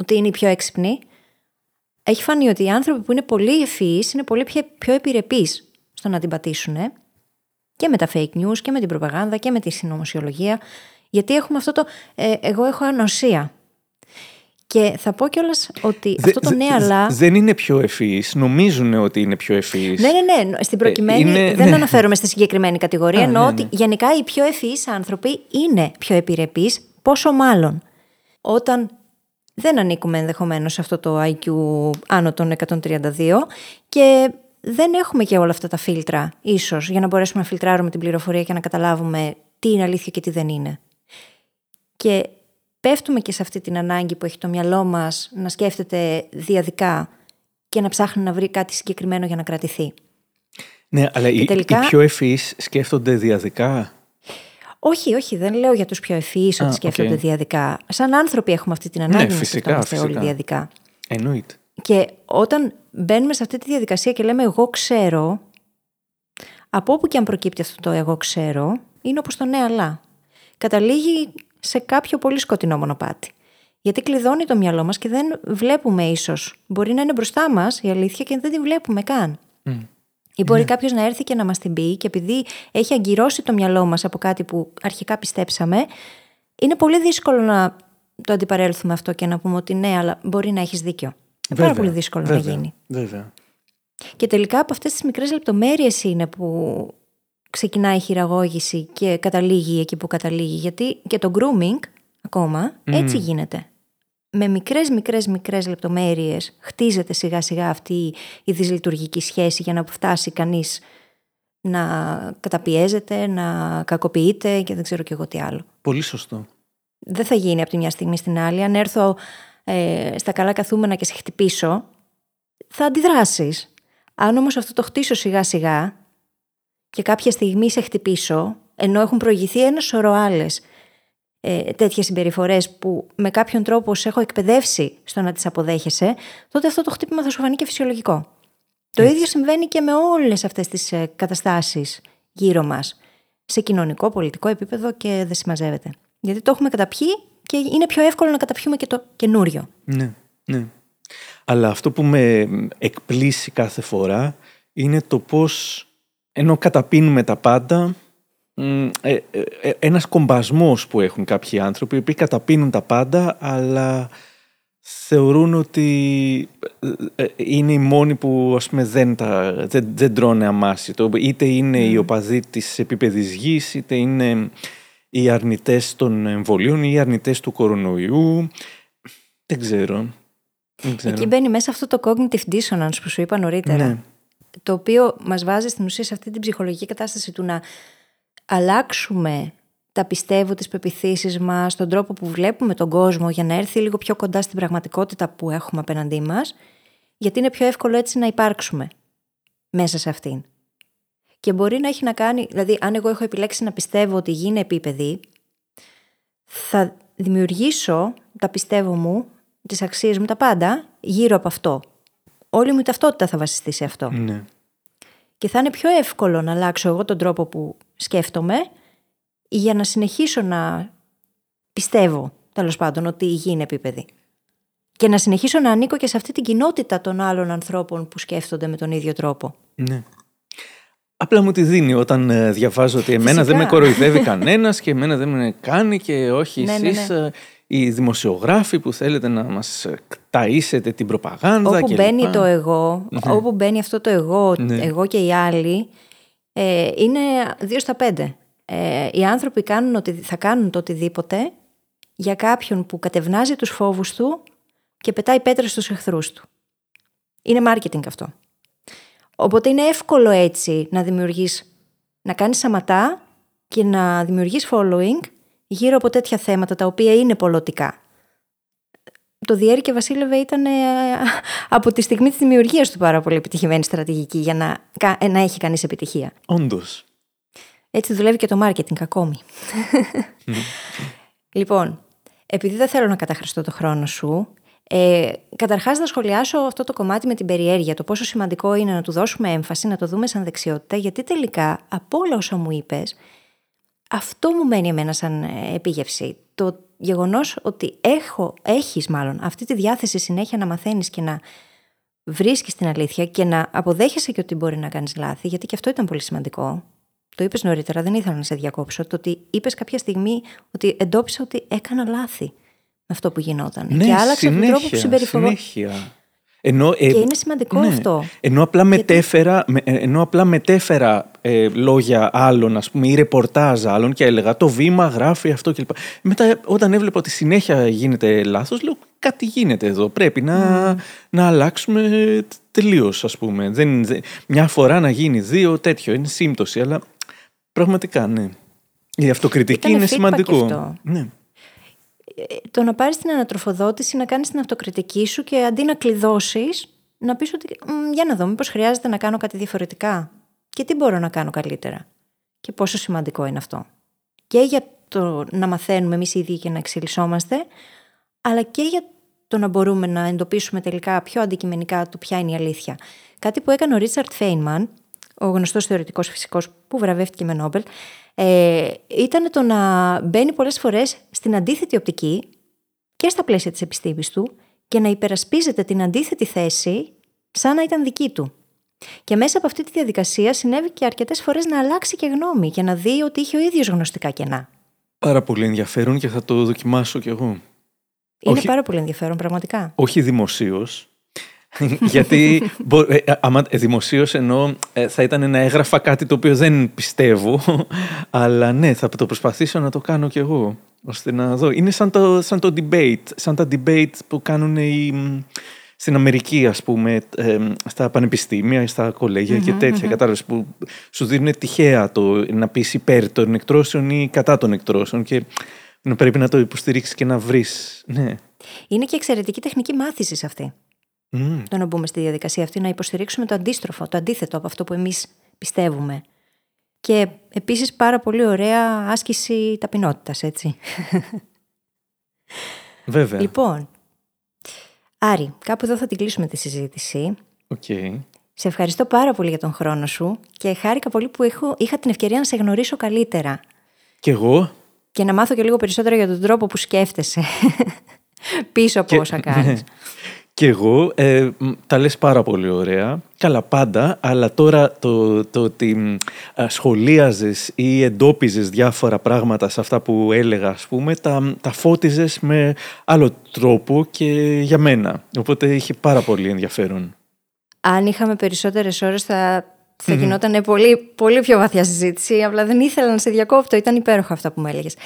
ότι είναι οι πιο έξυπνοι, έχει φανεί ότι οι άνθρωποι που είναι πολύ ευφυείς είναι πολύ πιο, πιο επιρρεπείς στο να την πατήσουν και με τα fake news και με την προπαγάνδα και με τη συνωμοσιολογία γιατί έχουμε αυτό το ε, εγώ έχω ανοσία και θα πω κιόλας ότι αυτό το ναι, αλλά. Δεν είναι πιο ευφυείς. Νομίζουν ότι είναι πιο ευφυείς. Ναι, ναι, ναι. Στην προκειμένη ε, δεν ναι. αναφέρομαι στη συγκεκριμένη κατηγορία. ενώ ναι, ότι γενικά οι πιο ευφυείς άνθρωποι είναι πιο επιρρεπείς, πόσο μάλλον όταν δεν ανήκουμε ενδεχομένως σε αυτό το IQ άνω των 132 και δεν έχουμε και όλα αυτά τα φίλτρα, ίσως, για να μπορέσουμε να φιλτράρουμε την πληροφορία και να καταλάβουμε τι είναι αλήθεια και τι δεν είναι. Και πέφτουμε και σε αυτή την ανάγκη που έχει το μυαλό μας να σκέφτεται διαδικά και να ψάχνει να βρει κάτι συγκεκριμένο για να κρατηθεί. Ναι, αλλά οι, τελικά... οι πιο ευφυείς σκέφτονται διαδικά; Όχι, όχι, δεν λέω για τους πιο ευφυείς ότι σκέφτονται okay. διαδικά. Σαν άνθρωποι έχουμε αυτή την ανάγκη ναι, να φυσικά, φυσικά. όλοι διαδικά. Εννοείται. Και όταν μπαίνουμε σε αυτή τη διαδικασία και λέμε εγώ ξέρω, από όπου και αν προκύπτει αυτό το εγώ ξέρω, είναι όπως το ναι αλλά. Καταλήγει σε κάποιο πολύ σκοτεινό μονοπάτι. Γιατί κλειδώνει το μυαλό μας και δεν βλέπουμε ίσως. Μπορεί να είναι μπροστά μας η αλήθεια και δεν την βλέπουμε καν. Mm. Ή μπορεί ναι. κάποιος να έρθει και να μας την πει και επειδή έχει αγκυρώσει το μυαλό μας από κάτι που αρχικά πιστέψαμε, είναι πολύ δύσκολο να το αντιπαρέλθουμε αυτό και να πούμε ότι ναι, αλλά μπορεί να έχεις δίκιο. Είναι πάρα πολύ δύσκολο βέβαια, να γίνει. Βέβαια. Και τελικά από αυτές τις μικρές λεπτομέρειες είναι που ξεκινάει η χειραγώγηση και καταλήγει εκεί που καταλήγει. Γιατί και το grooming ακόμα έτσι γίνεται. Με μικρές μικρές μικρές λεπτομέρειες χτίζεται σιγά σιγά αυτή η δυσλειτουργική σχέση για να φτάσει κανείς να καταπιέζεται, να κακοποιείται και δεν ξέρω και εγώ τι άλλο. Πολύ σωστό. Δεν θα γίνει από τη μια στιγμή στην άλλη. Αν έρθω ε, στα καλά καθούμενα και σε χτυπήσω, θα αντιδράσεις. Αν όμως αυτό το χτίσω σιγά σιγά και κάποια στιγμή σε χτυπήσω, ενώ έχουν προηγηθεί ένα σωρό άλλες ε, τέτοιες συμπεριφορές που με κάποιον τρόπο σε έχω εκπαιδεύσει στο να τις αποδέχεσαι, τότε αυτό το χτύπημα θα σου φανεί και φυσιολογικό. Το ίδιο συμβαίνει και με όλες αυτές τις ε, καταστάσεις γύρω μας, σε κοινωνικό, πολιτικό επίπεδο και δεν συμμαζεύεται. Γιατί το έχουμε καταπιεί και είναι πιο εύκολο να καταπιούμε και το καινούριο. Ναι, ναι. Αλλά αυτό που με εκπλήσει κάθε φορά είναι το πώς ενώ καταπίνουμε τα πάντα ε, ε, ε, ένας κομπασμός που έχουν κάποιοι άνθρωποι οι οποίοι καταπίνουν τα πάντα αλλά θεωρούν ότι είναι οι μόνοι που ας πούμε, δεν, τα, δεν, δεν τρώνε αμάση. Είτε είναι mm. οι οπαδοί της επίπεδης γης, είτε είναι οι αρνητές των εμβολίων ή οι αρνητές του κορονοϊού. Δεν ξέρω. Δεν ξέρω. Εκεί μπαίνει μέσα αυτό το cognitive dissonance που σου είπα νωρίτερα. Ναι. Το οποίο μας βάζει στην ουσία σε αυτή την ψυχολογική κατάσταση του να αλλάξουμε τα πιστεύω, τις πεπιθήσεις μας, τον τρόπο που βλέπουμε τον κόσμο για να έρθει λίγο πιο κοντά στην πραγματικότητα που έχουμε απέναντί μας, γιατί είναι πιο εύκολο έτσι να υπάρξουμε μέσα σε αυτήν. Και μπορεί να έχει να κάνει, δηλαδή αν εγώ έχω επιλέξει να πιστεύω ότι η γη είναι επίπεδη, θα δημιουργήσω τα πιστεύω μου, τις αξίες μου, τα πάντα γύρω από αυτό. Όλη μου η ταυτότητα θα βασιστεί σε αυτό. Ναι. Και θα είναι πιο εύκολο να αλλάξω εγώ τον τρόπο που σκέφτομαι για να συνεχίσω να πιστεύω, τέλος πάντων, ότι η γη είναι επίπεδη. Και να συνεχίσω να ανήκω και σε αυτή την κοινότητα των άλλων ανθρώπων που σκέφτονται με τον ίδιο τρόπο. Ναι. Απλά μου τη δίνει όταν ε, διαβάζω ότι εμένα δεν με κοροϊδεύει κανένας και εμένα δεν με κάνει και όχι ναι, ναι εσείς ναι, ναι. οι δημοσιογράφοι που θέλετε να μας ταΐσετε την προπαγάνδα Όπου μπαίνει το εγώ, ναι. όπου μπαίνει αυτό το εγώ, ναι. εγώ και οι άλλοι, ε, είναι δύο στα πέντε. Ε, οι άνθρωποι κάνουν ότι, θα κάνουν το οτιδήποτε για κάποιον που κατευνάζει τους φόβους του και πετάει πέτρες στους εχθρούς του. Είναι marketing αυτό. Οπότε είναι εύκολο έτσι να δημιουργείς, να κάνεις σαματά και να δημιουργείς following γύρω από τέτοια θέματα τα οποία είναι πολιτικά. Το Διέρη και Βασίλευε ήταν ε, από τη στιγμή της δημιουργίας του πάρα πολύ επιτυχημένη στρατηγική για να, να έχει κανείς επιτυχία. Όντως. Έτσι δουλεύει και το marketing ακόμη. λοιπόν, επειδή δεν θέλω να καταχρηστώ το χρόνο σου, ε, καταρχάς να σχολιάσω αυτό το κομμάτι με την περιέργεια, το πόσο σημαντικό είναι να του δώσουμε έμφαση, να το δούμε σαν δεξιότητα, γιατί τελικά από όλα όσα μου είπες, αυτό μου μένει εμένα σαν ε, επίγευση. Το γεγονός ότι έχω, έχεις μάλλον αυτή τη διάθεση συνέχεια να μαθαίνεις και να βρίσκεις την αλήθεια και να αποδέχεσαι και ότι μπορεί να κάνεις λάθη, γιατί και αυτό ήταν πολύ σημαντικό. Το είπες νωρίτερα, δεν ήθελα να σε διακόψω. Το ότι είπες κάποια στιγμή ότι εντόπισα ότι έκανα λάθη με αυτό που γινόταν. Ναι, και άλλαξα συνέχεια, τον τρόπο που συμπεριφερόμουν. Ενώ, ε, και είναι σημαντικό ναι. αυτό. Ενώ απλά μετέφερα, ε, ενώ απλά μετέφερα ε, λόγια άλλων, ας πούμε, ή ρεπορτάζ άλλων και έλεγα το βήμα γράφει αυτό κλπ. Μετά όταν έβλεπα ότι συνέχεια γίνεται λάθος, λέω κάτι γίνεται εδώ, πρέπει να, να αλλάξουμε τελείως ας πούμε. Δεν, μια φορά να γίνει δύο τέτοιο, είναι σύμπτωση, αλλά Πραγματικά, ναι. Η αυτοκριτική είναι σημαντικό. Αυτό. Ναι. Ε, το να πάρεις την ανατροφοδότηση, να κάνεις την αυτοκριτική σου και αντί να κλειδώσεις, να πεις ότι για να δω, μήπως χρειάζεται να κάνω κάτι διαφορετικά. Και τι μπορώ να κάνω καλύτερα. Και πόσο σημαντικό είναι αυτό. και για το να μαθαίνουμε εμείς οι ίδιοι και να εξελισσόμαστε, αλλά και για το να μπορούμε να εντοπίσουμε τελικά πιο αντικειμενικά το ποια είναι η αλήθεια. Κάτι που έκανε ο Ρίτσαρτ Φέινμαν, ο γνωστός θεωρητικός φυσικός που βραβεύτηκε με Νόμπελ, ε, ήταν το να μπαίνει πολλές φορές στην αντίθετη οπτική και στα πλαίσια της επιστήμης του και να υπερασπίζεται την αντίθετη θέση σαν να ήταν δική του. Και μέσα από αυτή τη διαδικασία συνέβη και αρκετές φορές να αλλάξει και γνώμη και να δει ότι είχε ο ίδιος γνωστικά κενά. Πάρα πολύ ενδιαφέρον και θα το δοκιμάσω κι εγώ. Είναι όχι, πάρα πολύ ενδιαφέρον, πραγματικά. Όχι δημοσίως. Γιατί ε, άμα ε, δημοσίως εννοώ ε, θα ήταν να έγραφα κάτι το οποίο δεν πιστεύω, αλλά ναι, θα το προσπαθήσω να το κάνω κι εγώ, ώστε να δω. Είναι σαν το, σαν το debate, σαν τα debate που κάνουν οι, στην Αμερική, ας πούμε, στα πανεπιστήμια, στα κολεγια και τέτοια, mm κατάλαβες, που σου δίνουν τυχαία το να πεις υπέρ των εκτρώσεων ή κατά των εκτρώσεων και να πρέπει να το υποστηρίξεις και να βρεις, ναι. Είναι και εξαιρετική τεχνική μάθησης αυτή. Mm. Το να μπούμε στη διαδικασία αυτή, να υποστηρίξουμε το αντίστροφο, το αντίθετο από αυτό που εμείς πιστεύουμε. Και επίσης πάρα πολύ ωραία άσκηση ταπεινότητας, έτσι. Βέβαια. Λοιπόν, Άρη, κάπου εδώ θα την κλείσουμε τη συζήτηση. Okay. Σε ευχαριστώ πάρα πολύ για τον χρόνο σου και χάρηκα πολύ που έχω, είχα την ευκαιρία να σε γνωρίσω καλύτερα. Κι εγώ; Και να μάθω και λίγο περισσότερο για τον τρόπο που σκέφτεσαι πίσω από όσα κάνεις. Και εγώ, ε, τα λες πάρα πολύ ωραία, καλά πάντα, αλλά τώρα το, το ότι σχολίαζες ή εντόπιζες διάφορα πράγματα σε αυτά που έλεγα, ας πούμε, τα, τα φώτιζες με άλλο τρόπο και για μένα. Οπότε είχε πάρα πολύ ενδιαφέρον. Αν είχαμε περισσότερες ώρες θα, θα γινόταν πολύ, πολύ πιο βαθιά συζήτηση, απλά δεν ήθελα να σε διακόπτω, ήταν υπέροχα αυτά που μου έλεγες.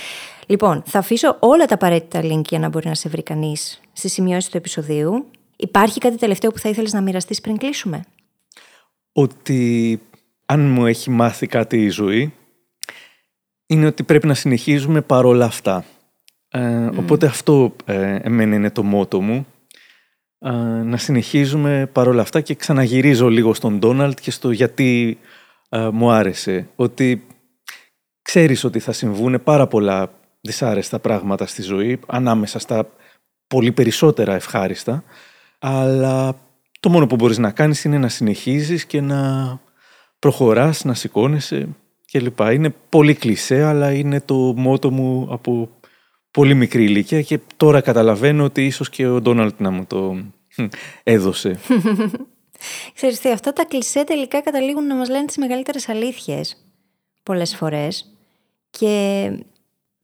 Λοιπόν, θα αφήσω όλα τα απαραίτητα link για να μπορεί να σε βρει κανείς στη σημειώση του επεισοδίου. Υπάρχει κάτι τελευταίο που θα ήθελες να μοιραστείς πριν κλείσουμε; Ότι αν μου έχει μάθει κάτι η ζωή, είναι ότι πρέπει να συνεχίζουμε παρόλα αυτά. Ε, οπότε αυτό ε, εμένα είναι το μότο μου. Ε, να συνεχίζουμε παρόλα αυτά και ξαναγυρίζω λίγο στον Ντόναλτ και στο γιατί ε, μου άρεσε. Ότι ξέρεις ότι θα συμβούν πάρα πολλά δυσάρεστα πράγματα στη ζωή, ανάμεσα στα πολύ περισσότερα ευχάριστα αλλά το μόνο που μπορείς να κάνεις είναι να συνεχίζεις και να προχωράς, να σηκώνεσαι κλπ. Είναι πολύ κλισέ, αλλά είναι το μότο μου από πολύ μικρή ηλικία και τώρα καταλαβαίνω ότι ίσως και ο Ντόναλτ να μου το έδωσε. Ξέρεις τι, αυτά τα κλισέ τελικά καταλήγουν να μας λένε τις μεγαλύτερες αλήθειες πολλές φορές και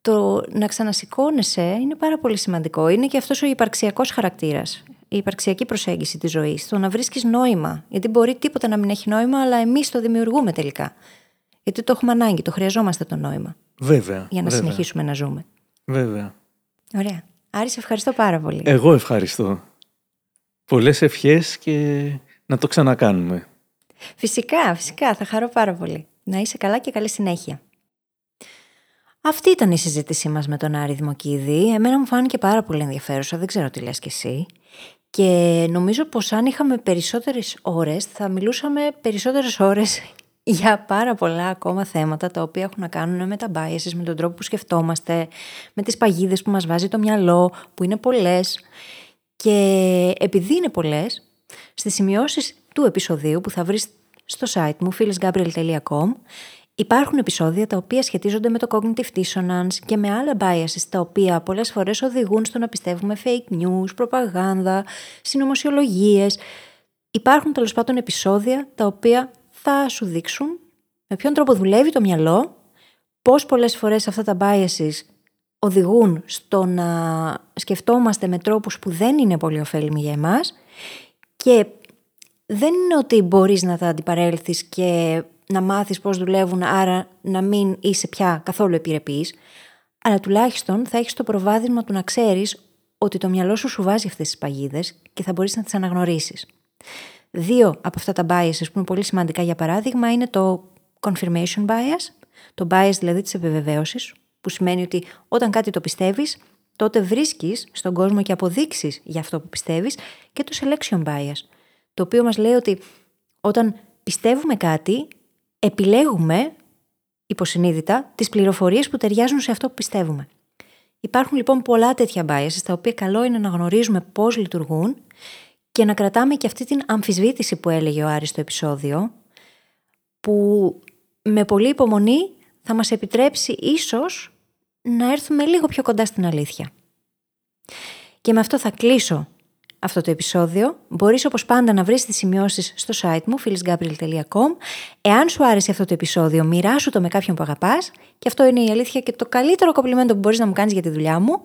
το να ξανασηκώνεσαι είναι πάρα πολύ σημαντικό. Είναι και αυτός ο υπαρξιακός χαρακτήρας η υπαρξιακή προσέγγιση της ζωής, το να βρίσκεις νόημα. Γιατί μπορεί τίποτα να μην έχει νόημα, αλλά εμείς το δημιουργούμε τελικά. Γιατί το έχουμε ανάγκη, το χρειαζόμαστε το νόημα. Βέβαια. Για να συνεχίσουμε να ζούμε. Βέβαια. Ωραία. Άρη, σε ευχαριστώ πάρα πολύ. Εγώ ευχαριστώ. Πολλές ευχές και να το ξανακάνουμε. Φυσικά, φυσικά. Θα χαρώ πάρα πολύ. Να είσαι καλά και καλή συνέχεια. Αυτή ήταν η συζήτησή μας με τον Άρη Δημοκίδη. Εμένα μου φάνηκε πάρα πολύ ενδιαφέρουσα, δεν ξέρω τι λες κι εσύ. Και νομίζω πως αν είχαμε περισσότερες ώρες θα μιλούσαμε περισσότερες ώρες για πάρα πολλά ακόμα θέματα τα οποία έχουν να κάνουν με τα biases, με τον τρόπο που σκεφτόμαστε, με τις παγίδες που μας βάζει το μυαλό, που είναι πολλές. Και επειδή είναι πολλές, στις σημειώσεις του επεισοδίου που θα βρεις στο site μου phyllisgabriel.com Υπάρχουν επεισόδια τα οποία σχετίζονται με το cognitive dissonance και με άλλα biases τα οποία πολλές φορές οδηγούν στο να πιστεύουμε fake news, προπαγάνδα, συνωμοσιολογίες. Υπάρχουν τέλος πάντων επεισόδια τα οποία θα σου δείξουν με ποιον τρόπο δουλεύει το μυαλό, πώς πολλές φορές αυτά τα biases οδηγούν στο να σκεφτόμαστε με τρόπους που δεν είναι πολύ ωφέλιμοι για εμάς και δεν είναι ότι μπορείς να τα αντιπαρέλθεις και να μάθεις πώς δουλεύουν, άρα να μην είσαι πια καθόλου επιρρεπής, αλλά τουλάχιστον θα έχεις το προβάδισμα του να ξέρεις ότι το μυαλό σου σου βάζει αυτές τις παγίδες και θα μπορείς να τις αναγνωρίσεις. Δύο από αυτά τα biases που είναι πολύ σημαντικά για παράδειγμα είναι το confirmation bias, το bias δηλαδή της επιβεβαίωσης, που σημαίνει ότι όταν κάτι το πιστεύεις, τότε βρίσκεις στον κόσμο και αποδείξεις για αυτό που πιστεύεις και το selection bias, το οποίο μας λέει ότι όταν πιστεύουμε κάτι, επιλέγουμε υποσυνείδητα τις πληροφορίες που ταιριάζουν σε αυτό που πιστεύουμε. Υπάρχουν λοιπόν πολλά τέτοια biases, τα οποία καλό είναι να γνωρίζουμε πώς λειτουργούν και να κρατάμε και αυτή την αμφισβήτηση που έλεγε ο Άρης στο επεισόδιο, που με πολύ υπομονή θα μας επιτρέψει ίσως να έρθουμε λίγο πιο κοντά στην αλήθεια. Και με αυτό θα κλείσω αυτό το επεισόδιο. Μπορείς όπως πάντα να βρεις τις σημειώσεις στο site μου, phyllisgabriel.com. Εάν σου άρεσε αυτό το επεισόδιο, μοιράσου το με κάποιον που αγαπάς. Και αυτό είναι η αλήθεια και το καλύτερο κομπλιμέντο που μπορείς να μου κάνεις για τη δουλειά μου.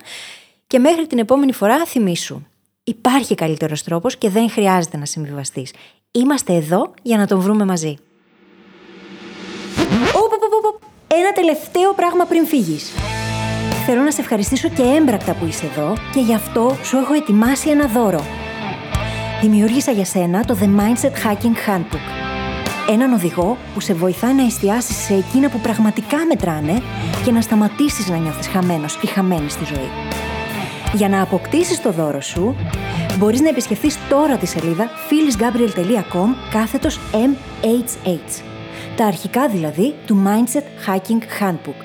Και μέχρι την επόμενη φορά θυμήσου. Υπάρχει καλύτερος τρόπος και δεν χρειάζεται να συμβιβαστείς. Είμαστε εδώ για να τον βρούμε μαζί. Ένα τελευταίο πράγμα πριν φύγεις. Θέλω να σε ευχαριστήσω και έμπρακτα που είσαι εδώ και γι' αυτό σου έχω ετοιμάσει ένα δώρο. Δημιούργησα για σένα το The Mindset Hacking Handbook. Έναν οδηγό που σε βοηθάει να εστιάσεις σε εκείνα που πραγματικά μετράνε και να σταματήσεις να νιώθεις χαμένος ή χαμένη στη ζωή. Για να αποκτήσεις το δώρο σου, μπορείς να επισκεφθείς τώρα τη σελίδα phyllisgabriel.com κάθετος MHH. Τα αρχικά δηλαδή του Mindset Hacking Handbook.